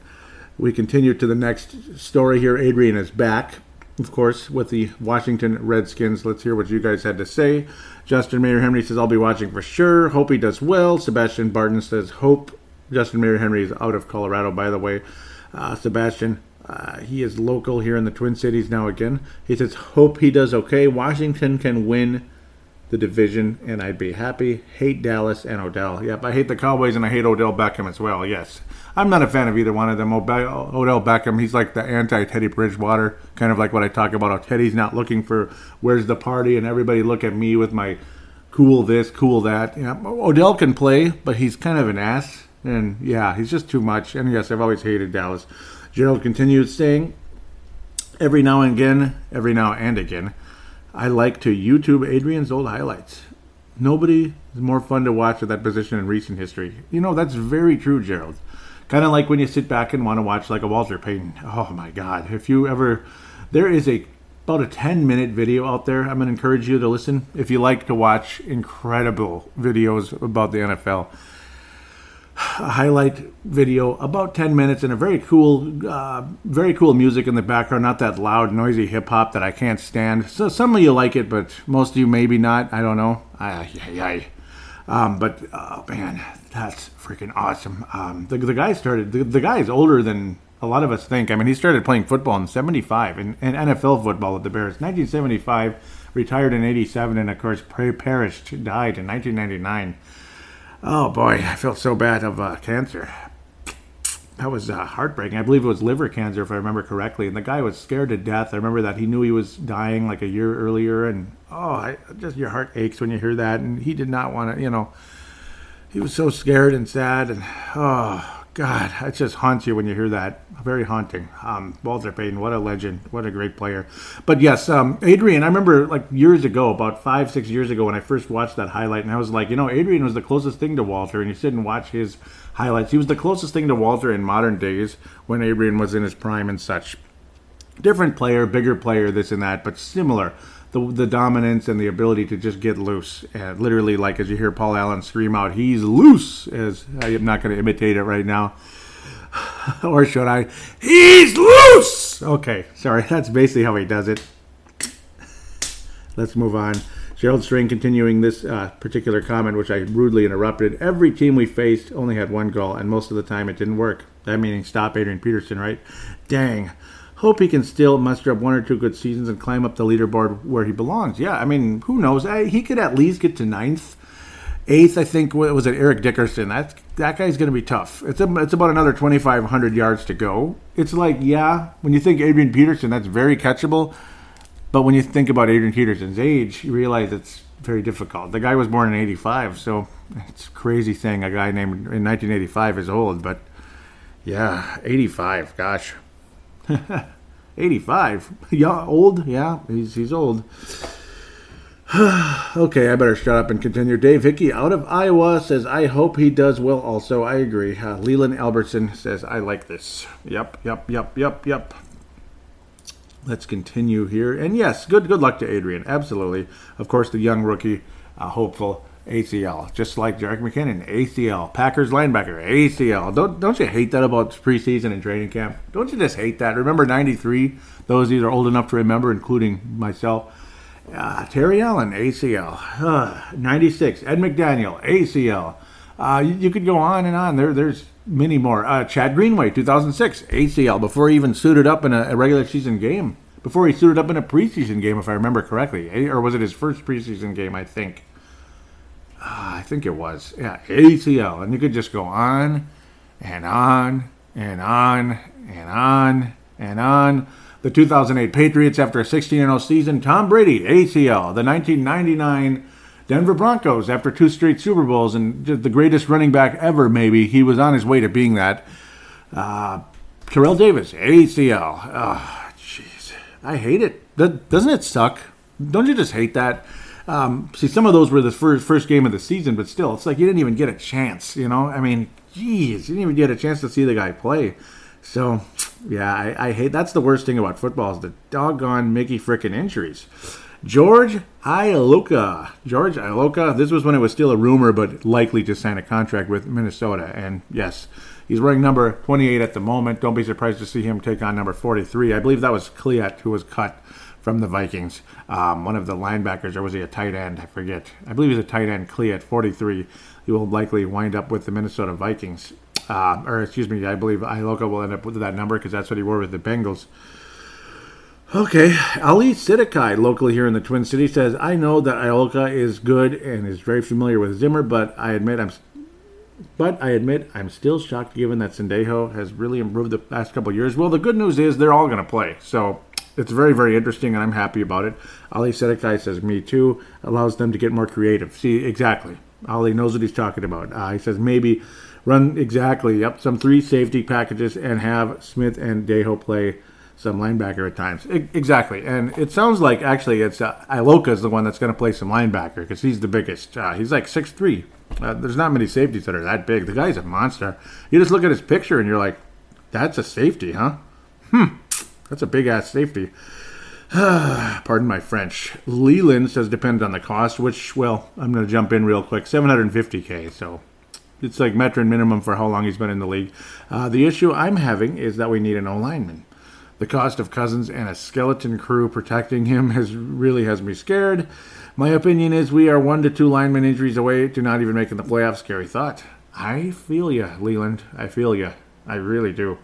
We continue to the next story here. Adrian is back, of course, with the Washington Redskins. Let's hear what you guys had to say. Justin Mayer Henry says, I'll be watching for sure. Hope he does well. Sebastian Barton says, Hope. Justin Mayer Henry is out of Colorado, by the way. Uh, Sebastian, uh, he is local here in the Twin Cities now again. He says, Hope he does okay. Washington can win the division, and I'd be happy. Hate Dallas and Odell. Yep, I hate the Cowboys and I hate Odell Beckham as well. Yes, I'm not a fan of either one of them. Odell Beckham, he's like the anti Teddy Bridgewater, kind of like what I talk about. How Teddy's not looking for where's the party, and everybody look at me with my cool this, cool that. Yeah, Odell can play, but he's kind of an ass, and yeah, he's just too much. And yes, I've always hated Dallas. Gerald continued saying, every now and again, every now and again, I like to YouTube Adrian's old highlights. Nobody is more fun to watch at that position in recent history. You know, that's very true, Gerald. Kind of like when you sit back and want to watch like a Walter Payton. Oh my God! If you ever, there is a about a 10 minute video out there. I'm going to encourage you to listen if you like to watch incredible videos about the NFL. A highlight video about 10 minutes and a very cool, uh, very cool music in the background. Not that loud, noisy hip hop that I can't stand. So some of you like it, but most of you maybe not. I don't know. Ay, ay, ay. Um, but oh man, that's freaking awesome. Um, the, the guy started. The, the is older than a lot of us think. I mean, he started playing football in '75 in, in NFL football with the Bears. 1975, retired in '87, and of course, perished, died in 1999. Oh boy, I felt so bad of uh, cancer. that was uh, heartbreaking. I believe it was liver cancer, if I remember correctly. And the guy was scared to death. I remember that he knew he was dying like a year earlier, and oh, I, just your heart aches when you hear that. And he did not want to, you know, he was so scared and sad, and oh God, it just haunts you when you hear that. Very haunting. Um, Walter Payton, what a legend, what a great player. But yes, um, Adrian, I remember like years ago, about five, six years ago, when I first watched that highlight, and I was like, you know, Adrian was the closest thing to Walter, and you sit and watch his highlights. He was the closest thing to Walter in modern days when Adrian was in his prime and such. Different player, bigger player, this and that, but similar. The, the dominance and the ability to just get loose. And literally, like as you hear Paul Allen scream out, he's loose, as I am not going to imitate it right now. or should I? He's loose! Okay, sorry, that's basically how he does it. Let's move on. Gerald String continuing this uh, particular comment, which I rudely interrupted. Every team we faced only had one goal, and most of the time it didn't work. That meaning stop Adrian Peterson, right? Dang. Hope he can still muster up one or two good seasons and climb up the leaderboard where he belongs. Yeah, I mean, who knows? I, he could at least get to ninth. Eighth, I think, was it Eric Dickerson? That that guy's going to be tough. It's a, it's about another 2,500 yards to go. It's like, yeah, when you think Adrian Peterson, that's very catchable but when you think about Adrian Peterson's age, you realize it's very difficult. The guy was born in 85, so it's crazy thing. A guy named in 1985 is old, but yeah, 85, gosh. 85? Yeah, old? Yeah, he's, he's old. okay, I better shut up and continue. Dave Hickey out of Iowa says, I hope he does well also. I agree. Uh, Leland Albertson says, I like this. Yep, yep, yep, yep, yep. Let's continue here. And yes, good good luck to Adrian. Absolutely. Of course, the young rookie, uh, hopeful ACL, just like Jerick McKinnon, ACL. Packers linebacker, ACL. Don't don't you hate that about preseason and training camp? Don't you just hate that? Remember '93? Those of you are old enough to remember, including myself. Uh, Terry Allen, ACL. Uh, 96, Ed McDaniel, ACL. Uh, you, you, could go on and on. There, there's many more. Uh, Chad Greenway, 2006, ACL, before he even suited up in a, a, regular season game. Before he suited up in a preseason game, if I remember correctly. Or was it his first preseason game, I think? Uh, I think it was. Yeah, ACL. And you could just go on and on and on and on and on. The 2008 Patriots, after a 16 0 season, Tom Brady, ACL. The 1999 Denver Broncos after two straight Super Bowls and the greatest running back ever, maybe. He was on his way to being that. Uh, Terrell Davis, ACL. Oh, jeez. I hate it. That, Doesn't it suck? Don't you just hate that? Um, see, some of those were the first first game of the season, but still, it's like you didn't even get a chance. You know, I mean, geez, you didn't even get a chance to see the guy play. So, yeah, I, I hate. That's the worst thing about football is the doggone Mickey frickin' injuries. George Iloka. George Iloka. This was when it was still a rumor, but likely to sign a contract with Minnesota. And yes, he's wearing number 28 at the moment. Don't be surprised to see him take on number 43. I believe that was Kliat who was cut from the Vikings. Um, one of the linebackers, or was he a tight end? I forget. I believe he's a tight end. Kliat 43. He will likely wind up with the Minnesota Vikings. Uh, or excuse me, I believe Iloka will end up with that number because that's what he wore with the Bengals. Okay, Ali Sidikai, locally here in the Twin Cities, says, "I know that Iloka is good and is very familiar with Zimmer, but I admit I'm, but I admit I'm still shocked given that Sendejo has really improved the past couple years. Well, the good news is they're all going to play, so it's very very interesting, and I'm happy about it. Ali Sidikai says, "Me too." Allows them to get more creative. See, exactly. Ali knows what he's talking about. Uh, he says maybe run exactly up some three safety packages and have Smith and Dejo play some linebacker at times. I, exactly, and it sounds like actually it's uh, Iloka is the one that's going to play some linebacker because he's the biggest. Uh, he's like six three. Uh, there's not many safeties that are that big. The guy's a monster. You just look at his picture and you're like, that's a safety, huh? Hmm, that's a big ass safety. Pardon my French. Leland says depends on the cost, which well, I'm going to jump in real quick. 750k, so it's like veteran minimum for how long he's been in the league. Uh, the issue I'm having is that we need an O lineman. The cost of Cousins and a skeleton crew protecting him has really has me scared. My opinion is we are one to two lineman injuries away to not even making the playoffs. Scary thought. I feel you, Leland. I feel you. I really do.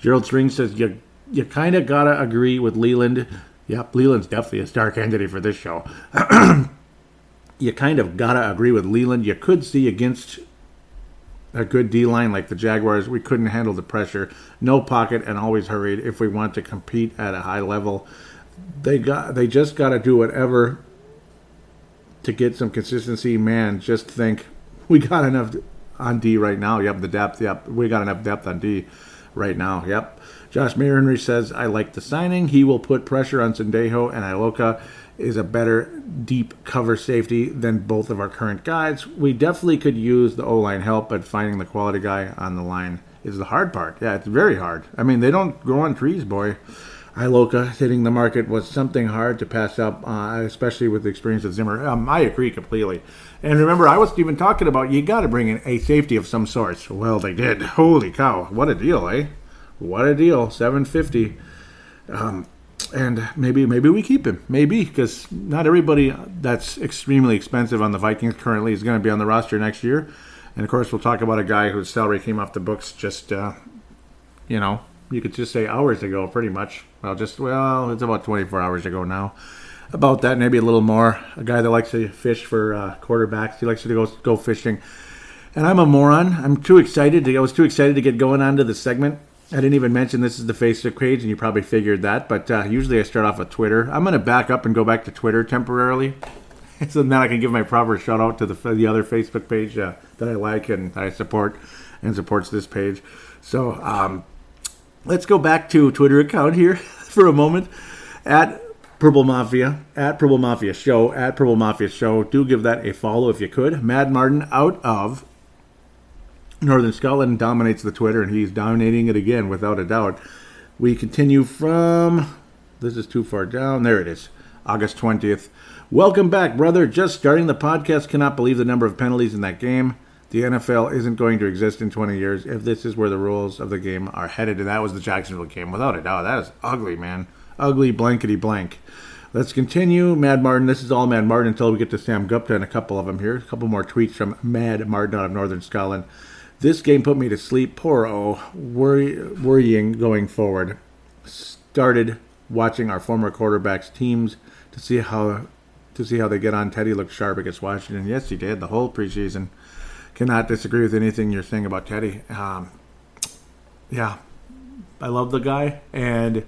Gerald String says you you kind of gotta agree with Leland. Yep, Leland's definitely a star candidate for this show. you kind of gotta agree with Leland. You could see against a good D line like the Jaguars, we couldn't handle the pressure. No pocket and always hurried if we want to compete at a high level. They got they just got to do whatever to get some consistency. Man, just think we got enough on D right now. Yep, the depth. Yep, we got enough depth on D right now. Yep. Josh Marinry says I like the signing. He will put pressure on Sendejo and Iloka is a better deep cover safety than both of our current guys. We definitely could use the O line help, but finding the quality guy on the line is the hard part. Yeah, it's very hard. I mean, they don't grow on trees, boy. Iloka hitting the market was something hard to pass up, uh, especially with the experience of Zimmer. Um, I agree completely. And remember, I was even talking about you got to bring in a safety of some sort. Well, they did. Holy cow! What a deal, eh? What a deal! Seven fifty. Um, and maybe maybe we keep him. Maybe because not everybody that's extremely expensive on the Vikings currently is going to be on the roster next year. And of course, we'll talk about a guy whose salary came off the books just, uh, you know, you could just say hours ago, pretty much. Well, just well, it's about 24 hours ago now. About that, maybe a little more. A guy that likes to fish for uh, quarterbacks. He likes to go go fishing. And I'm a moron. I'm too excited. To, I was too excited to get going on to the segment I didn't even mention this is the Facebook page, and you probably figured that. But uh, usually I start off with Twitter. I'm going to back up and go back to Twitter temporarily, so then I can give my proper shout out to the the other Facebook page uh, that I like and I support and supports this page. So um, let's go back to Twitter account here for a moment at Purple Mafia at Purple Mafia Show at Purple Mafia Show. Do give that a follow if you could. Mad Martin out of Northern Scotland dominates the Twitter, and he's dominating it again without a doubt. We continue from. This is too far down. There it is. August 20th. Welcome back, brother. Just starting the podcast. Cannot believe the number of penalties in that game. The NFL isn't going to exist in 20 years if this is where the rules of the game are headed. And that was the Jacksonville game, without a doubt. That is ugly, man. Ugly blankety blank. Let's continue. Mad Martin. This is all Mad Martin until we get to Sam Gupta and a couple of them here. A couple more tweets from Mad Martin out of Northern Scotland. This game put me to sleep. Poor O. Worry, worrying going forward. Started watching our former quarterbacks' teams to see how to see how they get on. Teddy looked sharp against Washington. Yes, he did the whole preseason. Cannot disagree with anything you're saying about Teddy. Um, yeah, I love the guy, and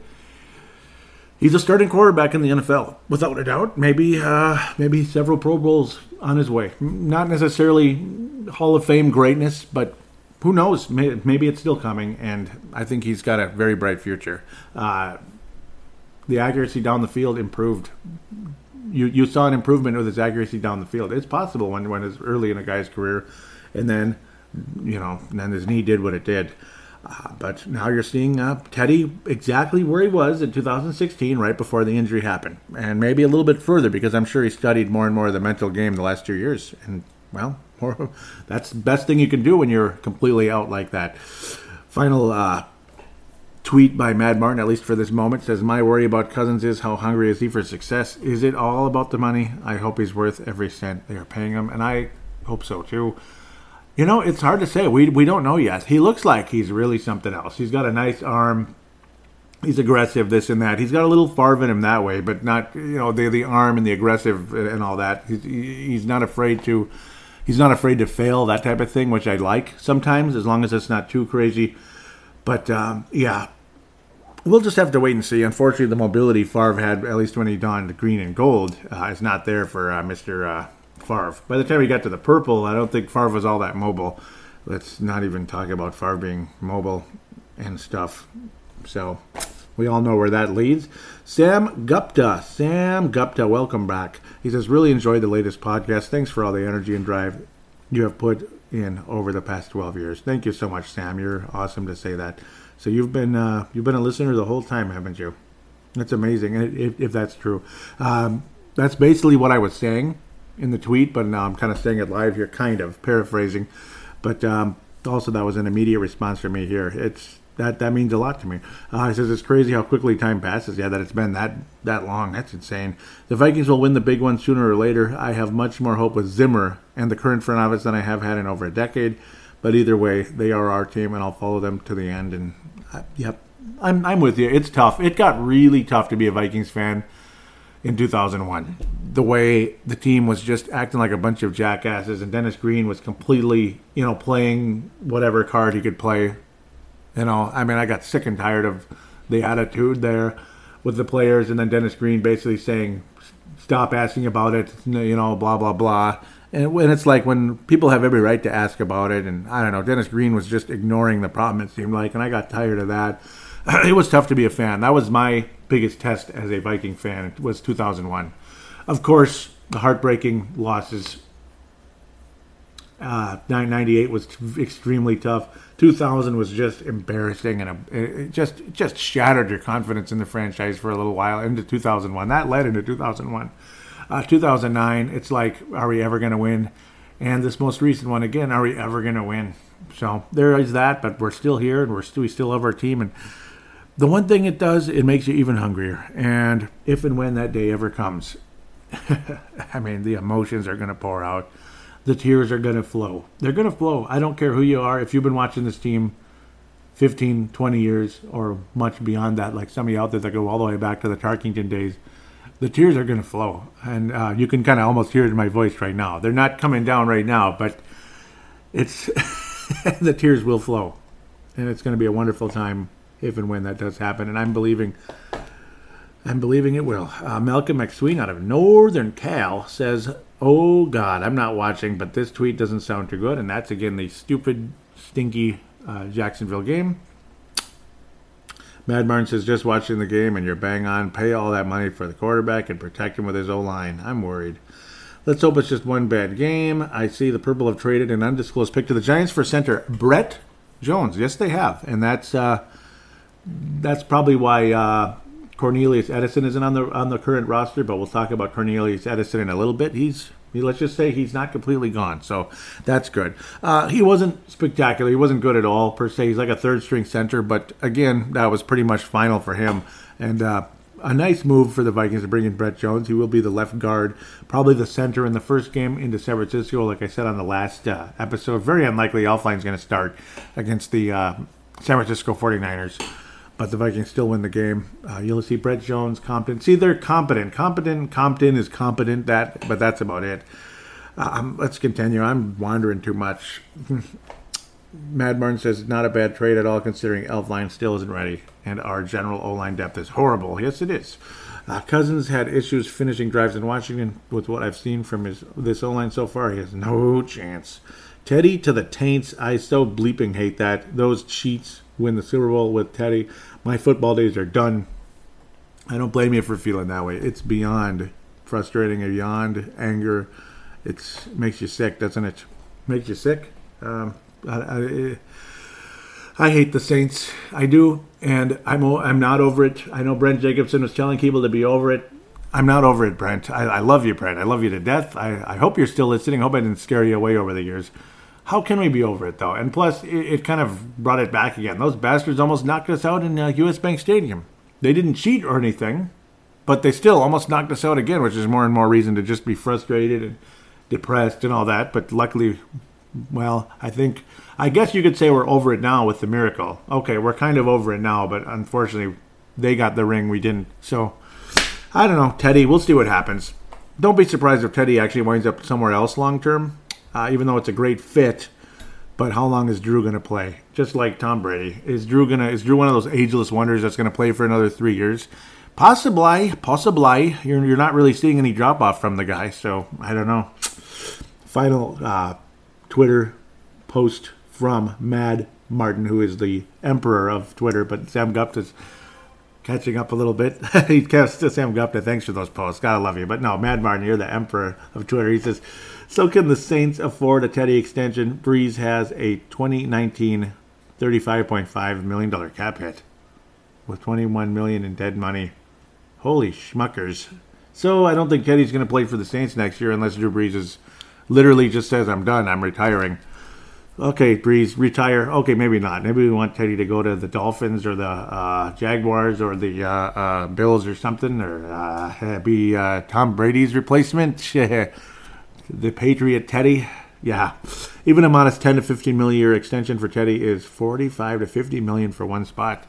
he's a starting quarterback in the NFL without a doubt. Maybe uh, maybe several Pro Bowls on his way. Not necessarily Hall of Fame greatness, but who knows? Maybe it's still coming, and I think he's got a very bright future. Uh, the accuracy down the field improved. You you saw an improvement with his accuracy down the field. It's possible when when it's early in a guy's career, and then you know, then his knee did what it did. Uh, but now you're seeing uh, Teddy exactly where he was in 2016, right before the injury happened, and maybe a little bit further because I'm sure he studied more and more of the mental game the last two years. And well, that's the best thing you can do when you're completely out like that. Final uh, tweet by Mad Martin, at least for this moment, says, My worry about Cousins is how hungry is he for success? Is it all about the money? I hope he's worth every cent they are paying him, and I hope so too. You know, it's hard to say. We, we don't know yet. He looks like he's really something else. He's got a nice arm. He's aggressive, this and that. He's got a little Favre in him that way, but not, you know, the, the arm and the aggressive and all that. He's, he's not afraid to he's not afraid to fail, that type of thing, which I like sometimes, as long as it's not too crazy. But um, yeah, we'll just have to wait and see. Unfortunately, the mobility Favre had, at least when he donned green and gold, uh, is not there for uh, Mr. Uh, Favre. By the time he got to the purple, I don't think Favre was all that mobile. Let's not even talk about Favre being mobile and stuff. So we all know where that leads. Sam Gupta. Sam Gupta, welcome back. He says, really enjoyed the latest podcast. Thanks for all the energy and drive you have put in over the past 12 years. Thank you so much, Sam. You're awesome to say that. So you've been uh, you've been a listener the whole time, haven't you? That's amazing, if, if that's true. Um, that's basically what I was saying in the tweet, but now I'm kind of saying it live here, kind of paraphrasing. But um, also, that was an immediate response from me here. It's that that means a lot to me. Uh, he says it's crazy how quickly time passes. Yeah, that it's been that that long. That's insane. The Vikings will win the big one sooner or later. I have much more hope with Zimmer and the current front office than I have had in over a decade. But either way, they are our team, and I'll follow them to the end. And uh, yep, I'm I'm with you. It's tough. It got really tough to be a Vikings fan in 2001. The way the team was just acting like a bunch of jackasses, and Dennis Green was completely, you know, playing whatever card he could play. You know, I mean, I got sick and tired of the attitude there with the players, and then Dennis Green basically saying, "Stop asking about it," you know, blah blah blah. And when it's like when people have every right to ask about it, and I don't know, Dennis Green was just ignoring the problem. It seemed like, and I got tired of that. it was tough to be a fan. That was my biggest test as a Viking fan. It was 2001. Of course, the heartbreaking losses. Uh, 98 was t- extremely tough. 2000 was just embarrassing, and it just just shattered your confidence in the franchise for a little while into 2001. That led into 2001. Uh, 2009, it's like, are we ever going to win? And this most recent one again, are we ever going to win? So there is that, but we're still here, and we're still, we still love our team, and the one thing it does, it makes you even hungrier. And if and when that day ever comes, I mean, the emotions are going to pour out. The tears are going to flow. They're going to flow. I don't care who you are. If you've been watching this team 15, 20 years or much beyond that, like some of you out there that go all the way back to the Tarkenton days, the tears are going to flow. And uh, you can kind of almost hear it in my voice right now. They're not coming down right now, but it's the tears will flow. And it's going to be a wonderful time if and when that does happen. And I'm believing, I'm believing it will. Uh, Malcolm McSween out of Northern Cal says, "Oh God, I'm not watching, but this tweet doesn't sound too good." And that's again the stupid, stinky uh, Jacksonville game. Mad Martin says, just watching the game and you're bang on. Pay all that money for the quarterback and protect him with his O line. I'm worried. Let's hope it's just one bad game. I see the Purple have traded an undisclosed pick to the Giants for center Brett Jones. Yes, they have, and that's uh, that's probably why uh, Cornelius Edison isn't on the on the current roster. But we'll talk about Cornelius Edison in a little bit. He's let's just say he's not completely gone, so that's good. Uh, he wasn't spectacular. He wasn't good at all per se. He's like a third string center, but again, that was pretty much final for him. And uh, a nice move for the Vikings to bring in Brett Jones. He will be the left guard, probably the center in the first game into San Francisco. Like I said on the last uh, episode, very unlikely Elflein's going to start against the uh, San Francisco 49ers but the Vikings still win the game. Uh, you'll see Brett Jones, Compton. See, they're competent. Competent. Compton is competent. That, but that's about it. Um, let's continue. I'm wandering too much. Mad Martin says it's not a bad trade at all, considering Elflein still isn't ready, and our general O line depth is horrible. Yes, it is. Uh, Cousins had issues finishing drives in Washington. With what I've seen from his this O line so far, he has no chance. Teddy to the Taints. I so bleeping hate that. Those cheats win the Super Bowl with Teddy my football days are done. I don't blame you for feeling that way. It's beyond frustrating, beyond anger. It makes you sick, doesn't it? Makes you sick. Um, I, I, I, hate the Saints. I do, and I'm I'm not over it. I know Brent Jacobson was telling people to be over it. I'm not over it, Brent. I, I love you, Brent. I love you to death. I, I hope you're still listening. I hope I didn't scare you away over the years. How can we be over it though? And plus, it, it kind of brought it back again. Those bastards almost knocked us out in uh, U.S. Bank Stadium. They didn't cheat or anything, but they still almost knocked us out again, which is more and more reason to just be frustrated and depressed and all that. But luckily, well, I think I guess you could say we're over it now with the miracle. Okay, we're kind of over it now, but unfortunately, they got the ring, we didn't. So I don't know, Teddy. We'll see what happens. Don't be surprised if Teddy actually winds up somewhere else long term uh, even though it's a great fit. But how long is Drew going to play? Just like Tom Brady, is Drew gonna is Drew one of those ageless wonders that's going to play for another three years? Possibly, possibly. You're you're not really seeing any drop off from the guy, so I don't know. Final uh, Twitter post from Mad Martin, who is the emperor of Twitter, but Sam Gupta's catching up a little bit. he Sam Gupta. Thanks for those posts. Gotta love you. But no, Mad Martin, you're the emperor of Twitter. He says, so can the Saints afford a Teddy extension? Brees has a 2019 $35.5 million cap hit with 21 million in dead money. Holy schmuckers. So I don't think Teddy's going to play for the Saints next year unless Drew Brees is literally just says, I'm done, I'm retiring. Okay, Brees, retire. Okay, maybe not. Maybe we want Teddy to go to the Dolphins or the uh, Jaguars or the uh, uh, Bills or something, or uh, be uh, Tom Brady's replacement. the Patriot Teddy. Yeah, even a modest 10 to 15 million year extension for Teddy is 45 to 50 million for one spot.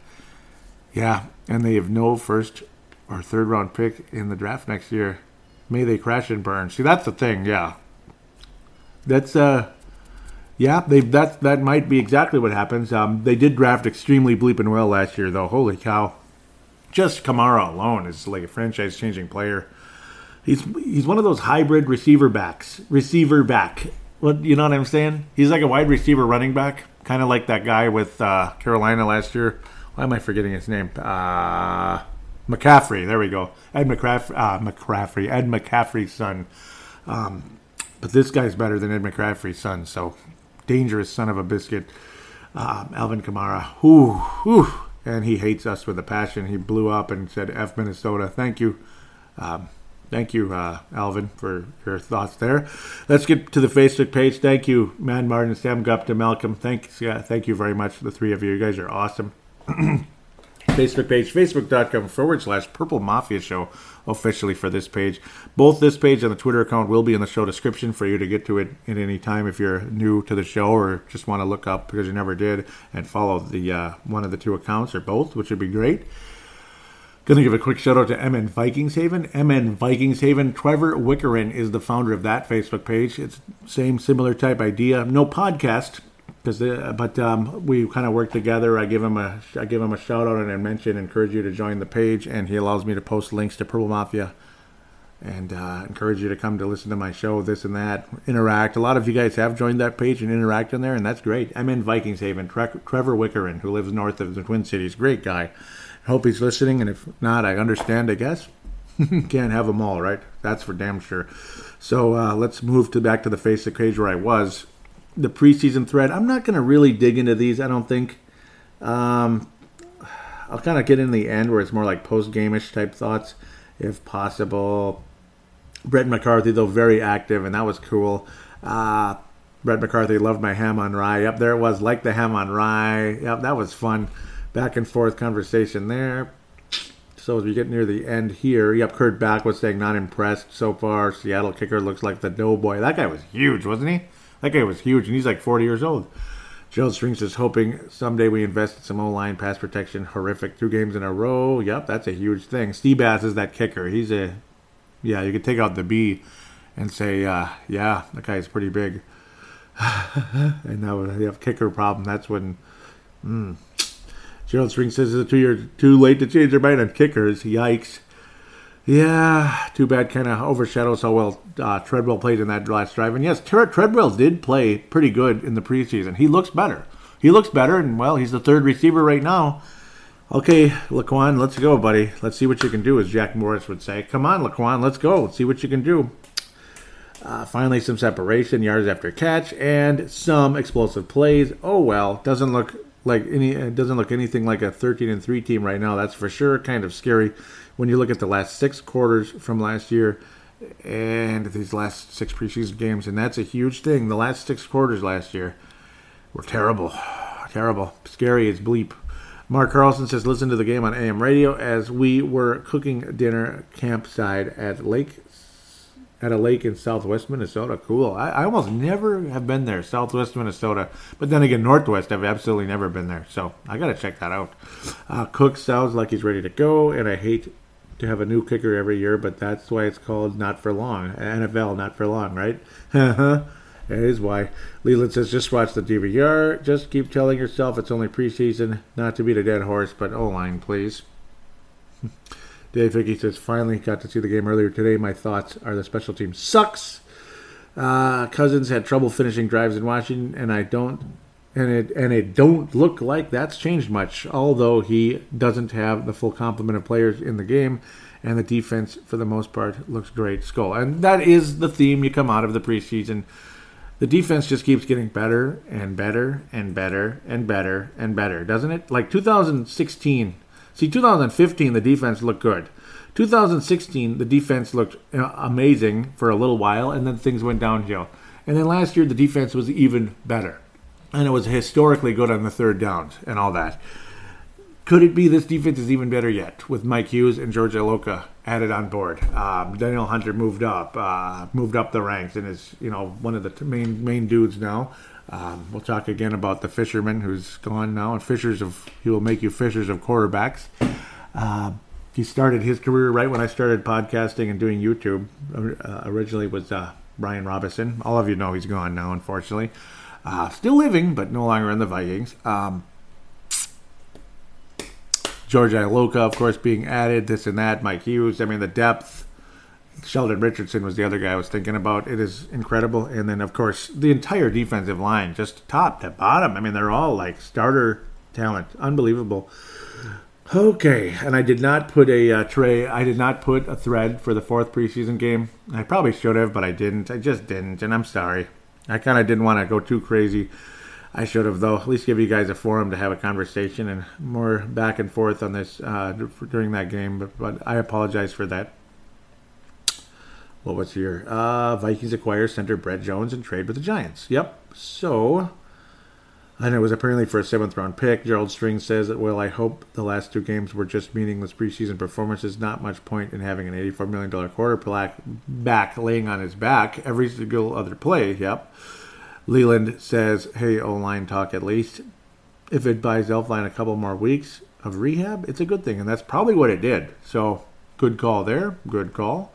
Yeah, and they have no first or third round pick in the draft next year. May they crash and burn. See, that's the thing. Yeah, that's uh, yeah, they that that might be exactly what happens. Um, they did draft extremely bleeping well last year, though. Holy cow! Just Kamara alone is like a franchise-changing player. He's he's one of those hybrid receiver backs, receiver back. What you know what I'm saying? He's like a wide receiver running back, kind of like that guy with uh, Carolina last year. Why am I forgetting his name? Uh, McCaffrey. There we go. Ed McCaffrey. Uh, McCaffrey. Ed McCaffrey's son. Um, but this guy's better than Ed McCaffrey's son. So dangerous son of a biscuit. Um, Alvin Kamara. Whew. And he hates us with a passion. He blew up and said, F Minnesota. Thank you. Um, thank you, uh, Alvin, for your thoughts there. Let's get to the Facebook page. Thank you, Mad Martin, Sam Gupta, Malcolm. Thanks, yeah, thank you very much, the three of you. You guys are awesome. Facebook page, facebook.com forward slash Purple Mafia Show officially for this page. Both this page and the Twitter account will be in the show description for you to get to it at any time if you're new to the show or just want to look up because you never did and follow the uh, one of the two accounts or both, which would be great. Going to give a quick shout out to MN Vikingshaven. MN Vikingshaven. Trevor Wickerin is the founder of that Facebook page. It's same similar type idea. No podcast, because but um, we kind of work together. I give him a I give him a shout out and I mention encourage you to join the page, and he allows me to post links to Purple Mafia and uh, encourage you to come to listen to my show, this and that, interact. A lot of you guys have joined that page and interact in there, and that's great. MN Vikingshaven. Tre- Trevor Wickerin, who lives north of the Twin Cities, great guy. Hope he's listening, and if not, I understand. I guess can't have them all, right? That's for damn sure. So uh, let's move to back to the Facebook page where I was the preseason thread. I'm not going to really dig into these. I don't think. Um, I'll kind of get in the end where it's more like post gameish type thoughts, if possible. Brett McCarthy, though, very active, and that was cool. Uh, Brett McCarthy loved my ham on rye. Yep, there it was, like the ham on rye. Yep, that was fun. Back and forth conversation there. So as we get near the end here, yep, Kurt Back was saying not impressed so far. Seattle kicker looks like the doughboy. That guy was huge, wasn't he? That guy was huge, and he's like 40 years old. Gerald Strings is hoping someday we invest in some O line pass protection. Horrific two games in a row. Yep, that's a huge thing. Sea Bass is that kicker. He's a, yeah, you could take out the B and say, uh, yeah, that guy's pretty big. and now we have kicker problem. That's when, mm. Gerald Strings says it's too, too late to change their mind on kickers. Yikes. Yeah, too bad kind of overshadows how well uh, Treadwell played in that last drive. And yes, Ter- Treadwell did play pretty good in the preseason. He looks better. He looks better, and well, he's the third receiver right now. Okay, Laquan, let's go, buddy. Let's see what you can do, as Jack Morris would say. Come on, Laquan, let's go. Let's see what you can do. Uh, finally, some separation, yards after catch, and some explosive plays. Oh well, doesn't look like any. It doesn't look anything like a 13 and three team right now. That's for sure. Kind of scary when you look at the last six quarters from last year and these last six preseason games, and that's a huge thing. The last six quarters last year were terrible, terrible, scary as bleep. Mark Carlson says, listen to the game on AM radio as we were cooking dinner campsite at Lake at a lake in southwest Minnesota. Cool. I, I, almost never have been there, southwest Minnesota. But then again, northwest, I've absolutely never been there. So I got to check that out. Uh, Cook sounds like he's ready to go, and I hate to have a new kicker every year, but that's why it's called not for long. NFL, not for long, right? that is why. Leland says, just watch the DVR. Just keep telling yourself it's only preseason, not to beat a dead horse, but O line, please. Dave Hickey says, finally got to see the game earlier today. My thoughts are the special team sucks. Uh, Cousins had trouble finishing drives in Washington, and I don't and it and it don't look like that's changed much. Although he doesn't have the full complement of players in the game, and the defense for the most part looks great. Skull, and that is the theme you come out of the preseason. The defense just keeps getting better and better and better and better and better, doesn't it? Like 2016. See, 2015 the defense looked good. 2016 the defense looked amazing for a little while, and then things went downhill. And then last year the defense was even better and it was historically good on the third downs and all that. Could it be this defense is even better yet with Mike Hughes and George Iloka added on board? Um, Danielle Hunter moved up, uh, moved up the ranks, and is you know one of the main main dudes now. Um, we'll talk again about the fisherman who's gone now, and fishers of he will make you fishers of quarterbacks. Uh, he started his career right when I started podcasting and doing YouTube. Uh, originally was uh, Brian Robison. All of you know he's gone now, unfortunately. Uh, still living, but no longer in the Vikings. Um, George Iloka, of course, being added, this and that. Mike Hughes. I mean, the depth. Sheldon Richardson was the other guy I was thinking about. It is incredible. And then, of course, the entire defensive line, just top to bottom. I mean, they're all like starter talent. Unbelievable. Okay, and I did not put a uh, tray. I did not put a thread for the fourth preseason game. I probably should have, but I didn't. I just didn't, and I'm sorry. I kind of didn't want to go too crazy. I should have, though. At least give you guys a forum to have a conversation and more back and forth on this uh, during that game. But, but I apologize for that. What was here? Uh, Vikings acquire center Brett Jones and trade with the Giants. Yep. So and it was apparently for a seventh round pick. Gerald String says that, well, I hope the last two games were just meaningless preseason performances. Not much point in having an $84 million quarterback back laying on his back every single other play. Yep. Leland says, hey, O line talk at least. If it buys Elflein a couple more weeks of rehab, it's a good thing. And that's probably what it did. So, good call there. Good call.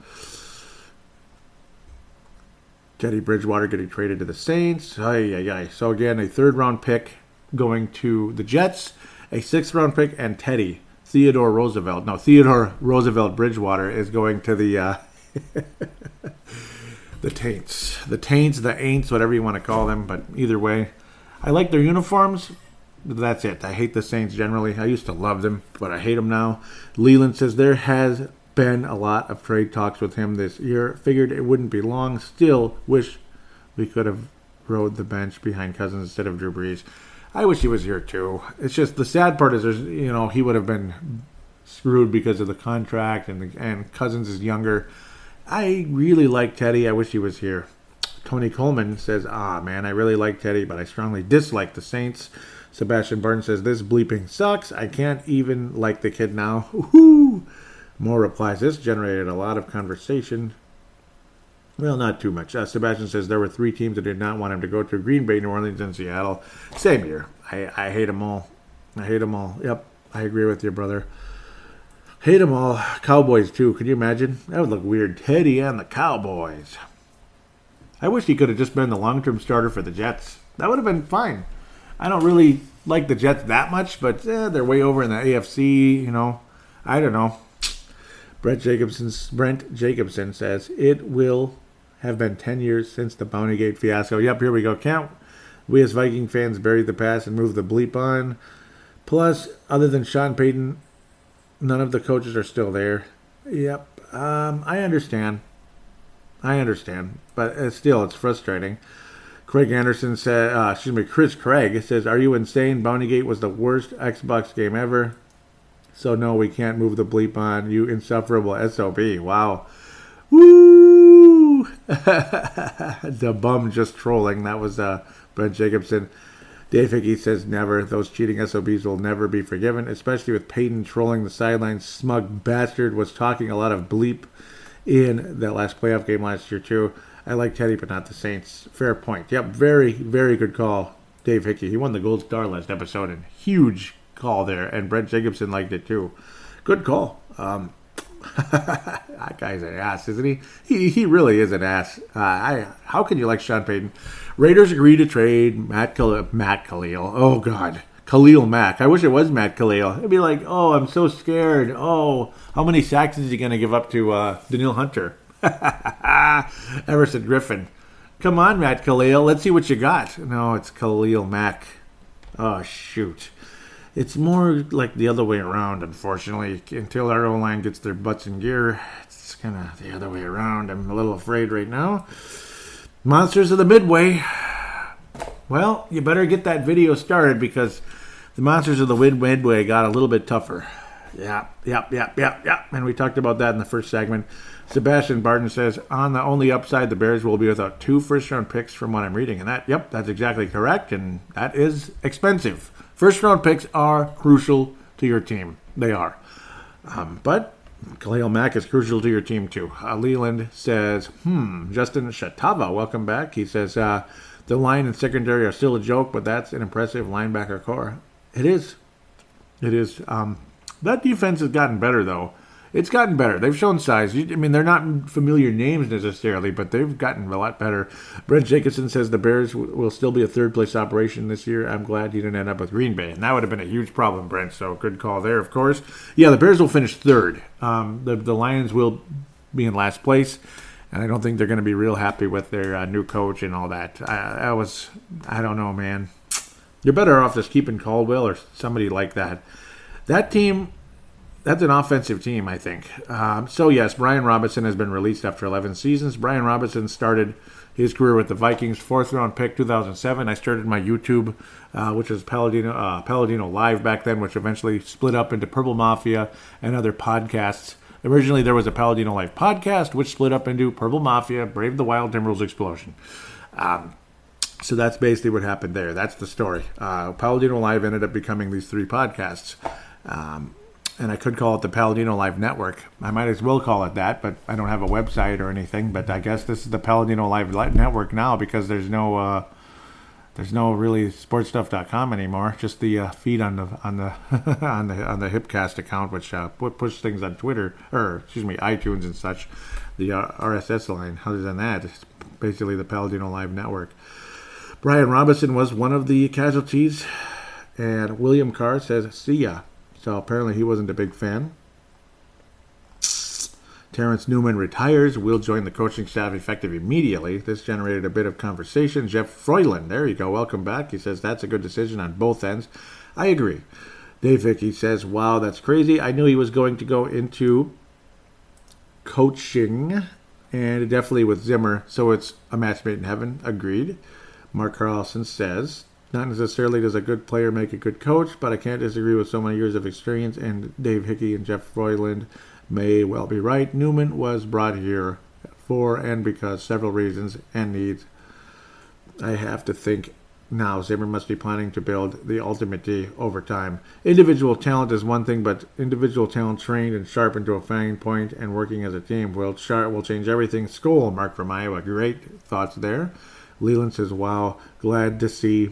Teddy Bridgewater getting traded to the Saints. Ay, ay, ay. So again, a third round pick going to the Jets, a sixth round pick, and Teddy Theodore Roosevelt. Now Theodore Roosevelt Bridgewater is going to the uh, the Taints, the Taints, the Aints, whatever you want to call them. But either way, I like their uniforms. That's it. I hate the Saints generally. I used to love them, but I hate them now. Leland says there has been a lot of trade talks with him this year. Figured it wouldn't be long. Still wish we could have rode the bench behind Cousins instead of Drew Brees. I wish he was here too. It's just the sad part is there's you know he would have been screwed because of the contract and and Cousins is younger. I really like Teddy. I wish he was here. Tony Coleman says, "Ah man, I really like Teddy, but I strongly dislike the Saints." Sebastian Burton says, "This bleeping sucks. I can't even like the kid now." Woohoo! More replies. This generated a lot of conversation. Well, not too much. Uh, Sebastian says there were three teams that did not want him to go to Green Bay, New Orleans, and Seattle. Same here. I, I hate them all. I hate them all. Yep, I agree with you, brother. Hate them all. Cowboys, too. Could you imagine? That would look weird. Teddy and the Cowboys. I wish he could have just been the long term starter for the Jets. That would have been fine. I don't really like the Jets that much, but eh, they're way over in the AFC, you know. I don't know. Brent Jacobson, Brent Jacobson says it will have been 10 years since the Bountygate fiasco. Yep, here we go. Can't we as Viking fans bury the past and move the bleep on? Plus, other than Sean Payton, none of the coaches are still there. Yep, um, I understand. I understand, but it's still, it's frustrating. Craig Anderson said, uh, excuse me, Chris Craig says, Are you insane? Bountygate was the worst Xbox game ever. So no, we can't move the bleep on. You insufferable SOB. Wow. Woo! the bum just trolling. That was uh, Brent Jacobson. Dave Hickey says never. Those cheating SOBs will never be forgiven, especially with Payton trolling the sidelines. Smug bastard was talking a lot of bleep in that last playoff game last year, too. I like Teddy, but not the Saints. Fair point. Yep, very, very good call, Dave Hickey. He won the Gold Star last episode, and huge call there, and Brent Jacobson liked it too. Good call. Um, that guy's an ass, isn't he? He he really is an ass. Uh, I how can you like Sean Payton? Raiders agree to trade Matt Kalil, Matt Kalil. Oh God, Khalil Mack. I wish it was Matt Kalil. It'd be like, oh, I'm so scared. Oh, how many sacks is he going to give up to uh, Danielle Hunter? Everson Griffen. Come on, Matt Kalil. Let's see what you got. No, it's Khalil Mack. Oh shoot. It's more like the other way around, unfortunately. Until our O line gets their butts in gear, it's kind of the other way around. I'm a little afraid right now. Monsters of the Midway. Well, you better get that video started because the Monsters of the Midway got a little bit tougher. Yeah, yep, yep, yep, yep. And we talked about that in the first segment. Sebastian Barton says, on the only upside, the Bears will be without two first round picks from what I'm reading. And that, yep, that's exactly correct. And that is expensive. First round picks are crucial to your team. They are. Um, but Khalil Mack is crucial to your team too. Uh, Leland says, hmm, Justin Shatava, welcome back. He says, uh, the line and secondary are still a joke, but that's an impressive linebacker core. It is. It is. Um, that defense has gotten better, though. It's gotten better. They've shown size. I mean, they're not familiar names necessarily, but they've gotten a lot better. Brent Jacobson says the Bears will still be a third place operation this year. I'm glad he didn't end up with Green Bay, and that would have been a huge problem, Brent. So good call there, of course. Yeah, the Bears will finish third. Um, the the Lions will be in last place. And I don't think they're going to be real happy with their uh, new coach and all that. I, I was, I don't know, man. You're better off just keeping Caldwell or somebody like that. That team that's an offensive team, I think. Um, so yes, Brian Robison has been released after 11 seasons. Brian Robison started his career with the Vikings, fourth round pick, 2007. I started my YouTube, uh, which was Paladino uh, Paladino Live back then, which eventually split up into Purple Mafia and other podcasts. Originally, there was a Paladino Live podcast, which split up into Purple Mafia, Brave the Wild, Timberwolves Explosion. Um, so that's basically what happened there. That's the story. Uh, Paladino Live ended up becoming these three podcasts. Um, and I could call it the Paladino Live Network. I might as well call it that, but I don't have a website or anything. But I guess this is the Paladino Live Network now because there's no uh, there's no really sportstuff.com anymore. Just the uh, feed on the on the on the on the Hipcast account, which uh, push things on Twitter or excuse me iTunes and such. The uh, RSS line. Other than that, it's basically the Paladino Live Network. Brian Robison was one of the casualties, and William Carr says, "See ya." So apparently he wasn't a big fan. Terrence Newman retires. Will join the coaching staff effective immediately. This generated a bit of conversation. Jeff Froyland, there you go. Welcome back. He says that's a good decision on both ends. I agree. Dave Hickey says, wow, that's crazy. I knew he was going to go into coaching and definitely with Zimmer, so it's a match made in heaven. Agreed. Mark Carlson says, not necessarily does a good player make a good coach, but I can't disagree with so many years of experience, and Dave Hickey and Jeff Froyland may well be right. Newman was brought here for and because several reasons and needs. I have to think now Zimmer must be planning to build the ultimate D over time. Individual talent is one thing, but individual talent trained and sharpened to a fine point and working as a team will, will change everything. School, Mark from Iowa. Great thoughts there. Leland says, wow, glad to see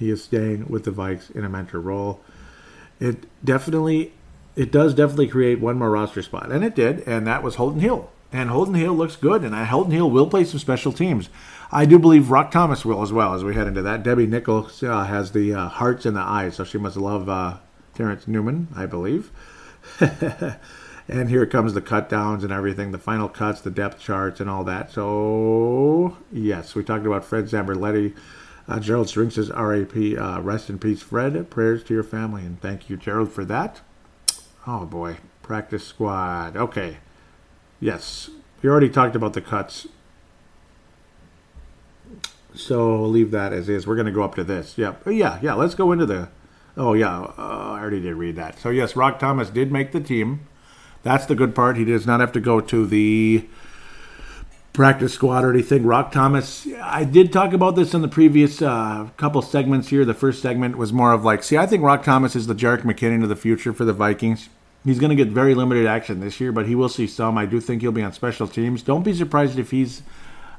he is staying with the Vikes in a mentor role. It definitely, it does definitely create one more roster spot, and it did, and that was Holton Hill. And Holton Hill looks good, and Holton Hill will play some special teams. I do believe Roc Thomas will as well as we head into that. Debbie Nichols uh, has the uh, hearts and the eyes, so she must love uh, Terrence Newman, I believe. and here comes the cut downs and everything, the final cuts, the depth charts, and all that. So, yes, we talked about Fred Zamberletti uh, Gerald String says, RAP, uh, rest in peace, Fred. Prayers to your family. And thank you, Gerald, for that. Oh, boy. Practice squad. Okay. Yes. We already talked about the cuts. So we'll leave that as is. We're going to go up to this. Yep. Yeah. yeah, yeah. Let's go into the. Oh, yeah. Uh, I already did read that. So, yes, Roc Thomas did make the team. That's the good part. He does not have to go to the practice squad or anything. Roc Thomas, I did talk about this in the previous uh, couple segments here. The first segment was more of like, see, I think Roc Thomas is the Jerick McKinnon of the future for the Vikings. He's going to get very limited action this year, but he will see some. I do think he'll be on special teams. Don't be surprised if he's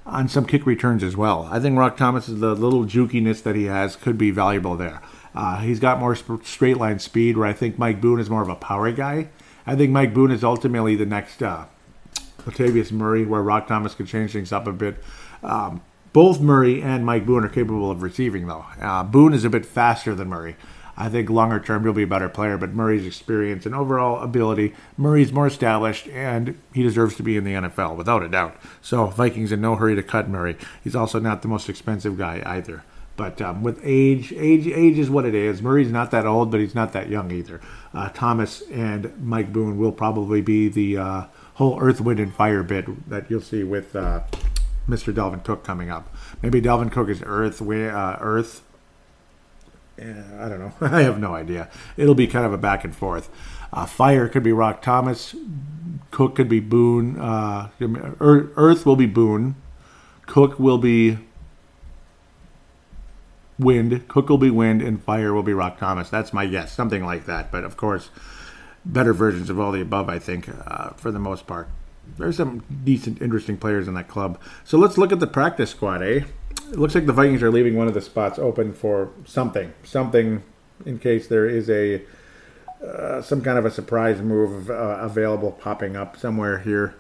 on some kick returns as well. I think Roc Thomas is the little jukiness that he has could be valuable there. Uh, he's got more sp- straight line speed, where I think Mike Boone is more of a power guy. I think Mike Boone is ultimately the next uh, Latavius Murray, where Roc Thomas could change things up a bit. Um, both Murray and Mike Boone are capable of receiving, though. Uh, Boone is a bit faster than Murray. I think longer term he'll be a better player, but Murray's experience and overall ability, Murray's more established, and he deserves to be in the NFL without a doubt. So Vikings in no hurry to cut Murray. He's also not the most expensive guy either. But um, with age, age, age is what it is. Murray's not that old, but he's not that young either. Uh, Thomas and Mike Boone will probably be the uh, whole Earth, Wind, and Fire bit that you'll see with uh, Mr. Dalvin Cook coming up. Maybe Dalvin Cook is Earth, uh, Earth. I don't know. I have no idea. It'll be kind of a back and forth. Uh, fire could be Roc Thomas. Cook could be Boone. Uh, Earth will be Boone. Cook will be Wind. Cook will be Wind, and Fire will be Roc Thomas. That's my guess. Something like that. But of course, better versions of all the above, I think, uh, for the most part. There's some decent, interesting players in that club. So let's look at the practice squad, eh? It looks like the Vikings are leaving one of the spots open for something. Something in case there is a uh, some kind of a surprise move uh, available popping up somewhere here.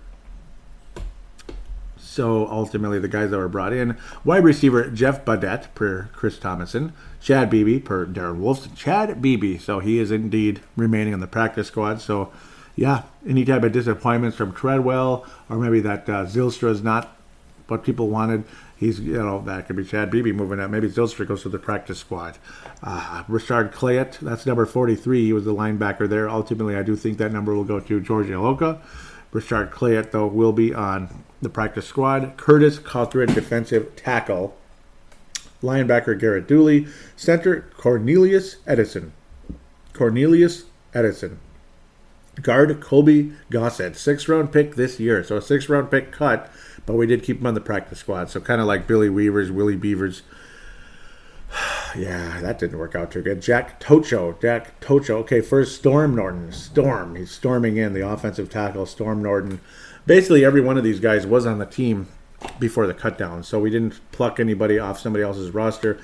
So ultimately, the guys that were brought in wide receiver Jeff Badet per Chris Tomasson, Chad Beebe per Darren Wolfson. Chad Beebe, so he is indeed remaining on the practice squad. So, yeah, any type of disappointments from Treadwell, or maybe that uh, Zylstra is not what people wanted. He's, you know, that could be Chad Beebe moving up. Maybe Zylstra goes to the practice squad. Uh, Reshard Cliett, that's number 43. He was the linebacker there. Ultimately, I do think that number will go to George Iloka. Reshard Cliett, though, will be on the practice squad. Curtis Cawthron, defensive tackle. Linebacker Garrett Dooley. Center Cornelius Edison. Cornelius Edison. Guard Colby Gossett. Six round pick this year. So a six round pick cut, but we did keep him on the practice squad. So kind of like Billy Weaver's, Willie Beavers. yeah, that didn't work out too good. Jack Tocho. Jack Tocho. Okay, first Storm Norton. Storm. He's storming in the offensive tackle. Storm Norton basically every one of these guys was on the team before the cutdown, so we didn't pluck anybody off somebody else's roster.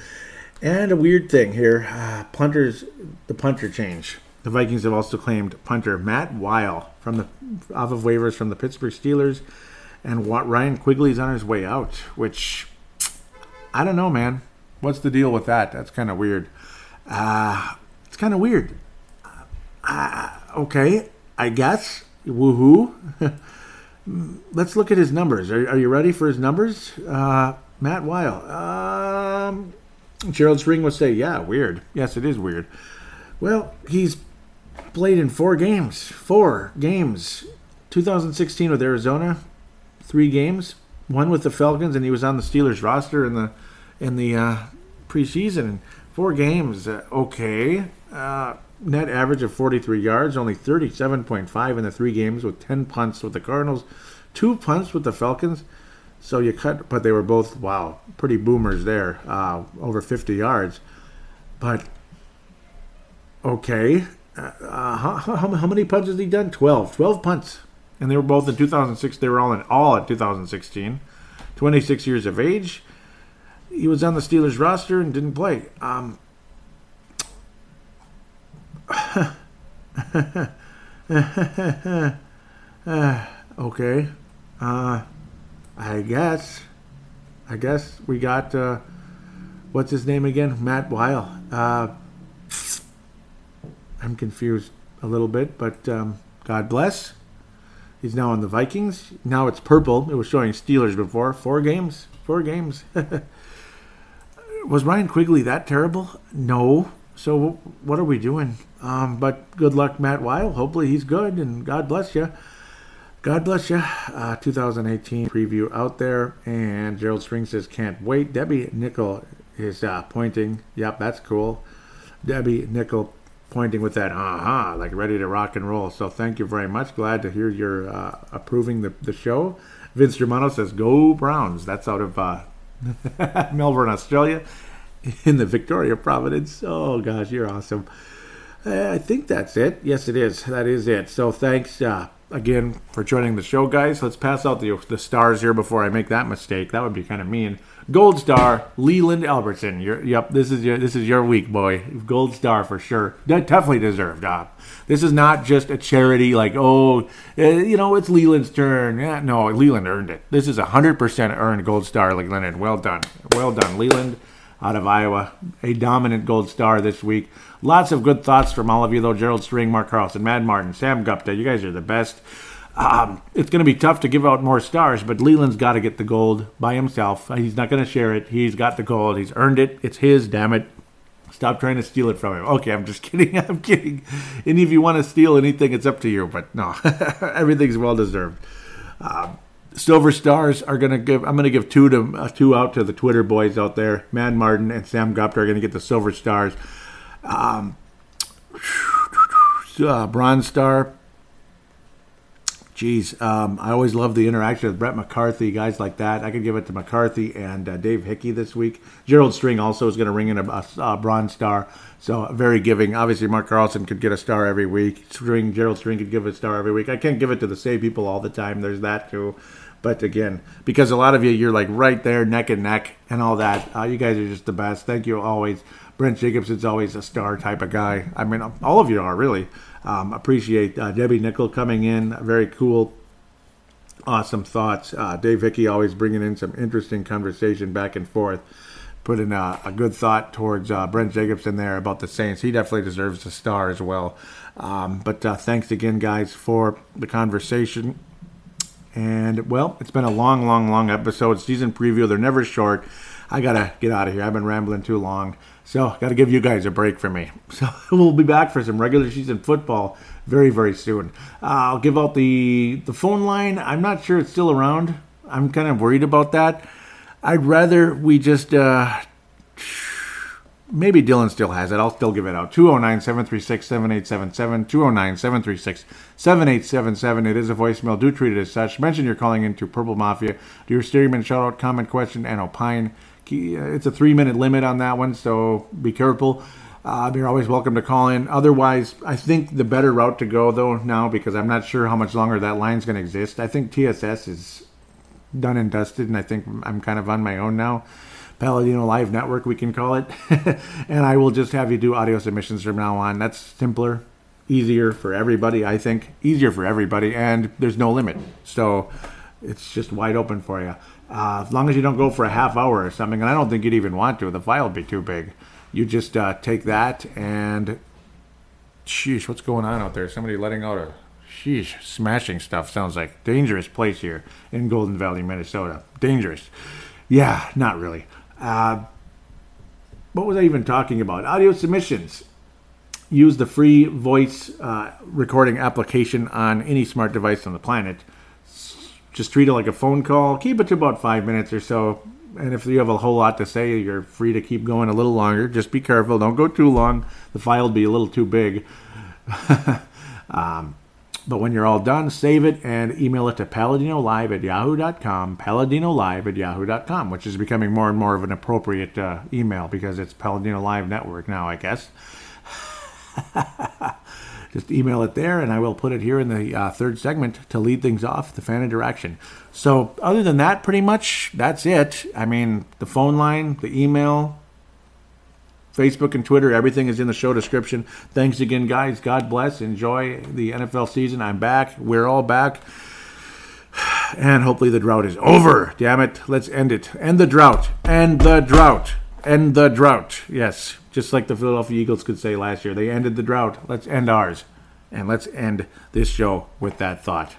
And a weird thing here, uh, punters, the punter change. The Vikings have also claimed punter Matt Wile from the off of waivers from the Pittsburgh Steelers, and Ryan Quigley's on his way out. Which I don't know, man. What's the deal with that? That's kind of weird. Uh, it's kind of weird. Uh, okay, I guess. Woohoo. let's look at his numbers. Are, are you ready for his numbers? Uh, Matt Wile. Um, Gerald String would say, yeah, weird. Yes, it is weird. Well, he's played in four games. Four games. 2016 with Arizona, three games. One with the Falcons, and he was on the Steelers roster in the in the uh, preseason. Four games. Uh, okay. Uh, net average of 43 yards, only 37.5 in the three games with 10 punts with the Cardinals, two punts with the Falcons. So you cut, but they were both, wow, pretty boomers there, uh, over 50 yards. But, okay. Uh, how, how, how, many punts has he done? 12. 12 punts. And they were both in 2006. They were all in all at 2016. 26 years of age. He was on the Steelers roster and didn't play. Um, okay. Uh, I guess. I guess we got, uh, what's his name again? Matt Wile. Uh, I'm confused a little bit, but um, God bless. He's now on the Vikings. Now it's purple. It was showing Steelers before. Four games. Four games. was Ryan Quigley that terrible? No. So what are we doing? Um, but good luck, Matt Wile. Hopefully he's good, and God bless you. God bless you. Uh, 2018 preview out there, and Gerald String says can't wait. Debbie Nickel is uh, pointing. Yep, that's cool. Debbie Nickel pointing with that uh-huh, like ready to rock and roll. So thank you very much. Glad to hear you're uh, approving the, the show. Vince Germano says go Browns. That's out of uh, Melbourne, Australia, in the Victoria Providence. Oh gosh, you're awesome. Uh, I think that's it. Yes, it is. That is it. So thanks uh, again for joining the show, guys. Let's pass out the, the stars here before I make that mistake. That would be kind of mean. Gold star, Leland Albertson. You're, yep, this is your this is your week, boy. Gold star for sure. That definitely deserved. Uh, this is not just a charity like oh, uh, you know, it's Leland's turn. Yeah, no, Leland earned it. This is a hundred percent earned gold star, like Leland. Well done, well done, Leland out of Iowa. A dominant gold star this week. Lots of good thoughts from all of you, though. Gerald String, Mark Carlson, Mad Martin, Sam Gupta. You guys are the best. Um, it's going to be tough to give out more stars, but Leland's got to get the gold by himself. He's not going to share it. He's got the gold. He's earned it. It's his, damn it. Stop trying to steal it from him. Okay, I'm just kidding. I'm kidding. And if you want to steal anything, it's up to you. But no, everything's well deserved. Uh, Silver Stars are going to give. I'm going to give two to uh, two out to the Twitter boys out there. Mad Martin and Sam Gupta are going to get the Silver Stars. Um, uh, Bronze Star. Geez, um, I always love the interaction with Brett McCarthy, guys like that. I could give it to McCarthy and uh, Dave Hickey this week. Gerald String also is going to ring in a, a, a, bronze star, so very giving. Obviously, Mark Carlson could get a star every week. String, Gerald String could give a star every week. I can't give it to the same people all the time. There's that too. But again, because a lot of you, you're like right there, neck and neck, and all that. Uh, you guys are just the best. Thank you always. Brent Jacobson's always a star type of guy. I mean, all of you are really. Um, appreciate uh, Debbie Nickel coming in. Very cool, awesome thoughts. Uh, Dave Hickey always bringing in some interesting conversation back and forth. Putting a, a good thought towards uh, Brent Jacobson there about the Saints. He definitely deserves a star as well. Um, but uh, thanks again, guys, for the conversation. And well, it's been a long, long, long episode. Season preview. They're never short. I gotta get out of here. I've been rambling too long. So got to give you guys a break for me. So we'll be back for some regular season football very very soon. Uh, I'll give out the the phone line. I'm not sure it's still around. I'm kind of worried about that. I'd rather we just uh, maybe Dylan still has it. I'll still give it out. 209 736 7877. 209 736 7877. It is a voicemail. Do treat it as such. Mention you're calling into Purple Mafia. Do your Steerman shout out, comment, question, and opine. It's a three minute limit on that one, so be careful. Uh, you're always welcome to call in. Otherwise, I think the better route to go, though, now, because I'm not sure how much longer that line's going to exist, I think TSS is done and dusted, and I think I'm kind of on my own now. Paladino Live Network, we can call it. and I will just have you do audio submissions from now on. That's simpler, easier for everybody, I think. Easier for everybody, and there's no limit. So it's just wide open for you. Uh, as long as you don't go for a half hour or something, and I don't think you'd even want to, the file would be too big. You just uh, take that and. Sheesh, what's going on out there? Somebody letting out a. Sheesh, smashing stuff sounds like dangerous place here in Golden Valley, Minnesota. Dangerous. Yeah, not really. Uh, what was I even talking about? Audio submissions. Use the free voice uh, recording application on any smart device on the planet. Just treat it like a phone call. Keep it to about five minutes or so. And if you have a whole lot to say, you're free to keep going a little longer. Just be careful. Don't go too long. The file will be a little too big. um, but when you're all done, save it and email it to paladinolive at yahoo.com, paladinolive at yahoo.com, which is becoming more and more of an appropriate uh, email because it's Paladino Live Network now, I guess. Just email it there, and I will put it here in the uh, third segment to lead things off the fan interaction. So, other than that, pretty much that's it. I mean, the phone line, the email, Facebook and Twitter. Everything is in the show description. Thanks again, guys. God bless. Enjoy the NFL season. I'm back. We're all back. And hopefully the drought is over. Damn it. Let's end it. End the drought. End the drought. End the drought. Yes. Just like the Philadelphia Eagles could say last year. They ended the drought. Let's end ours. And let's end this show with that thought.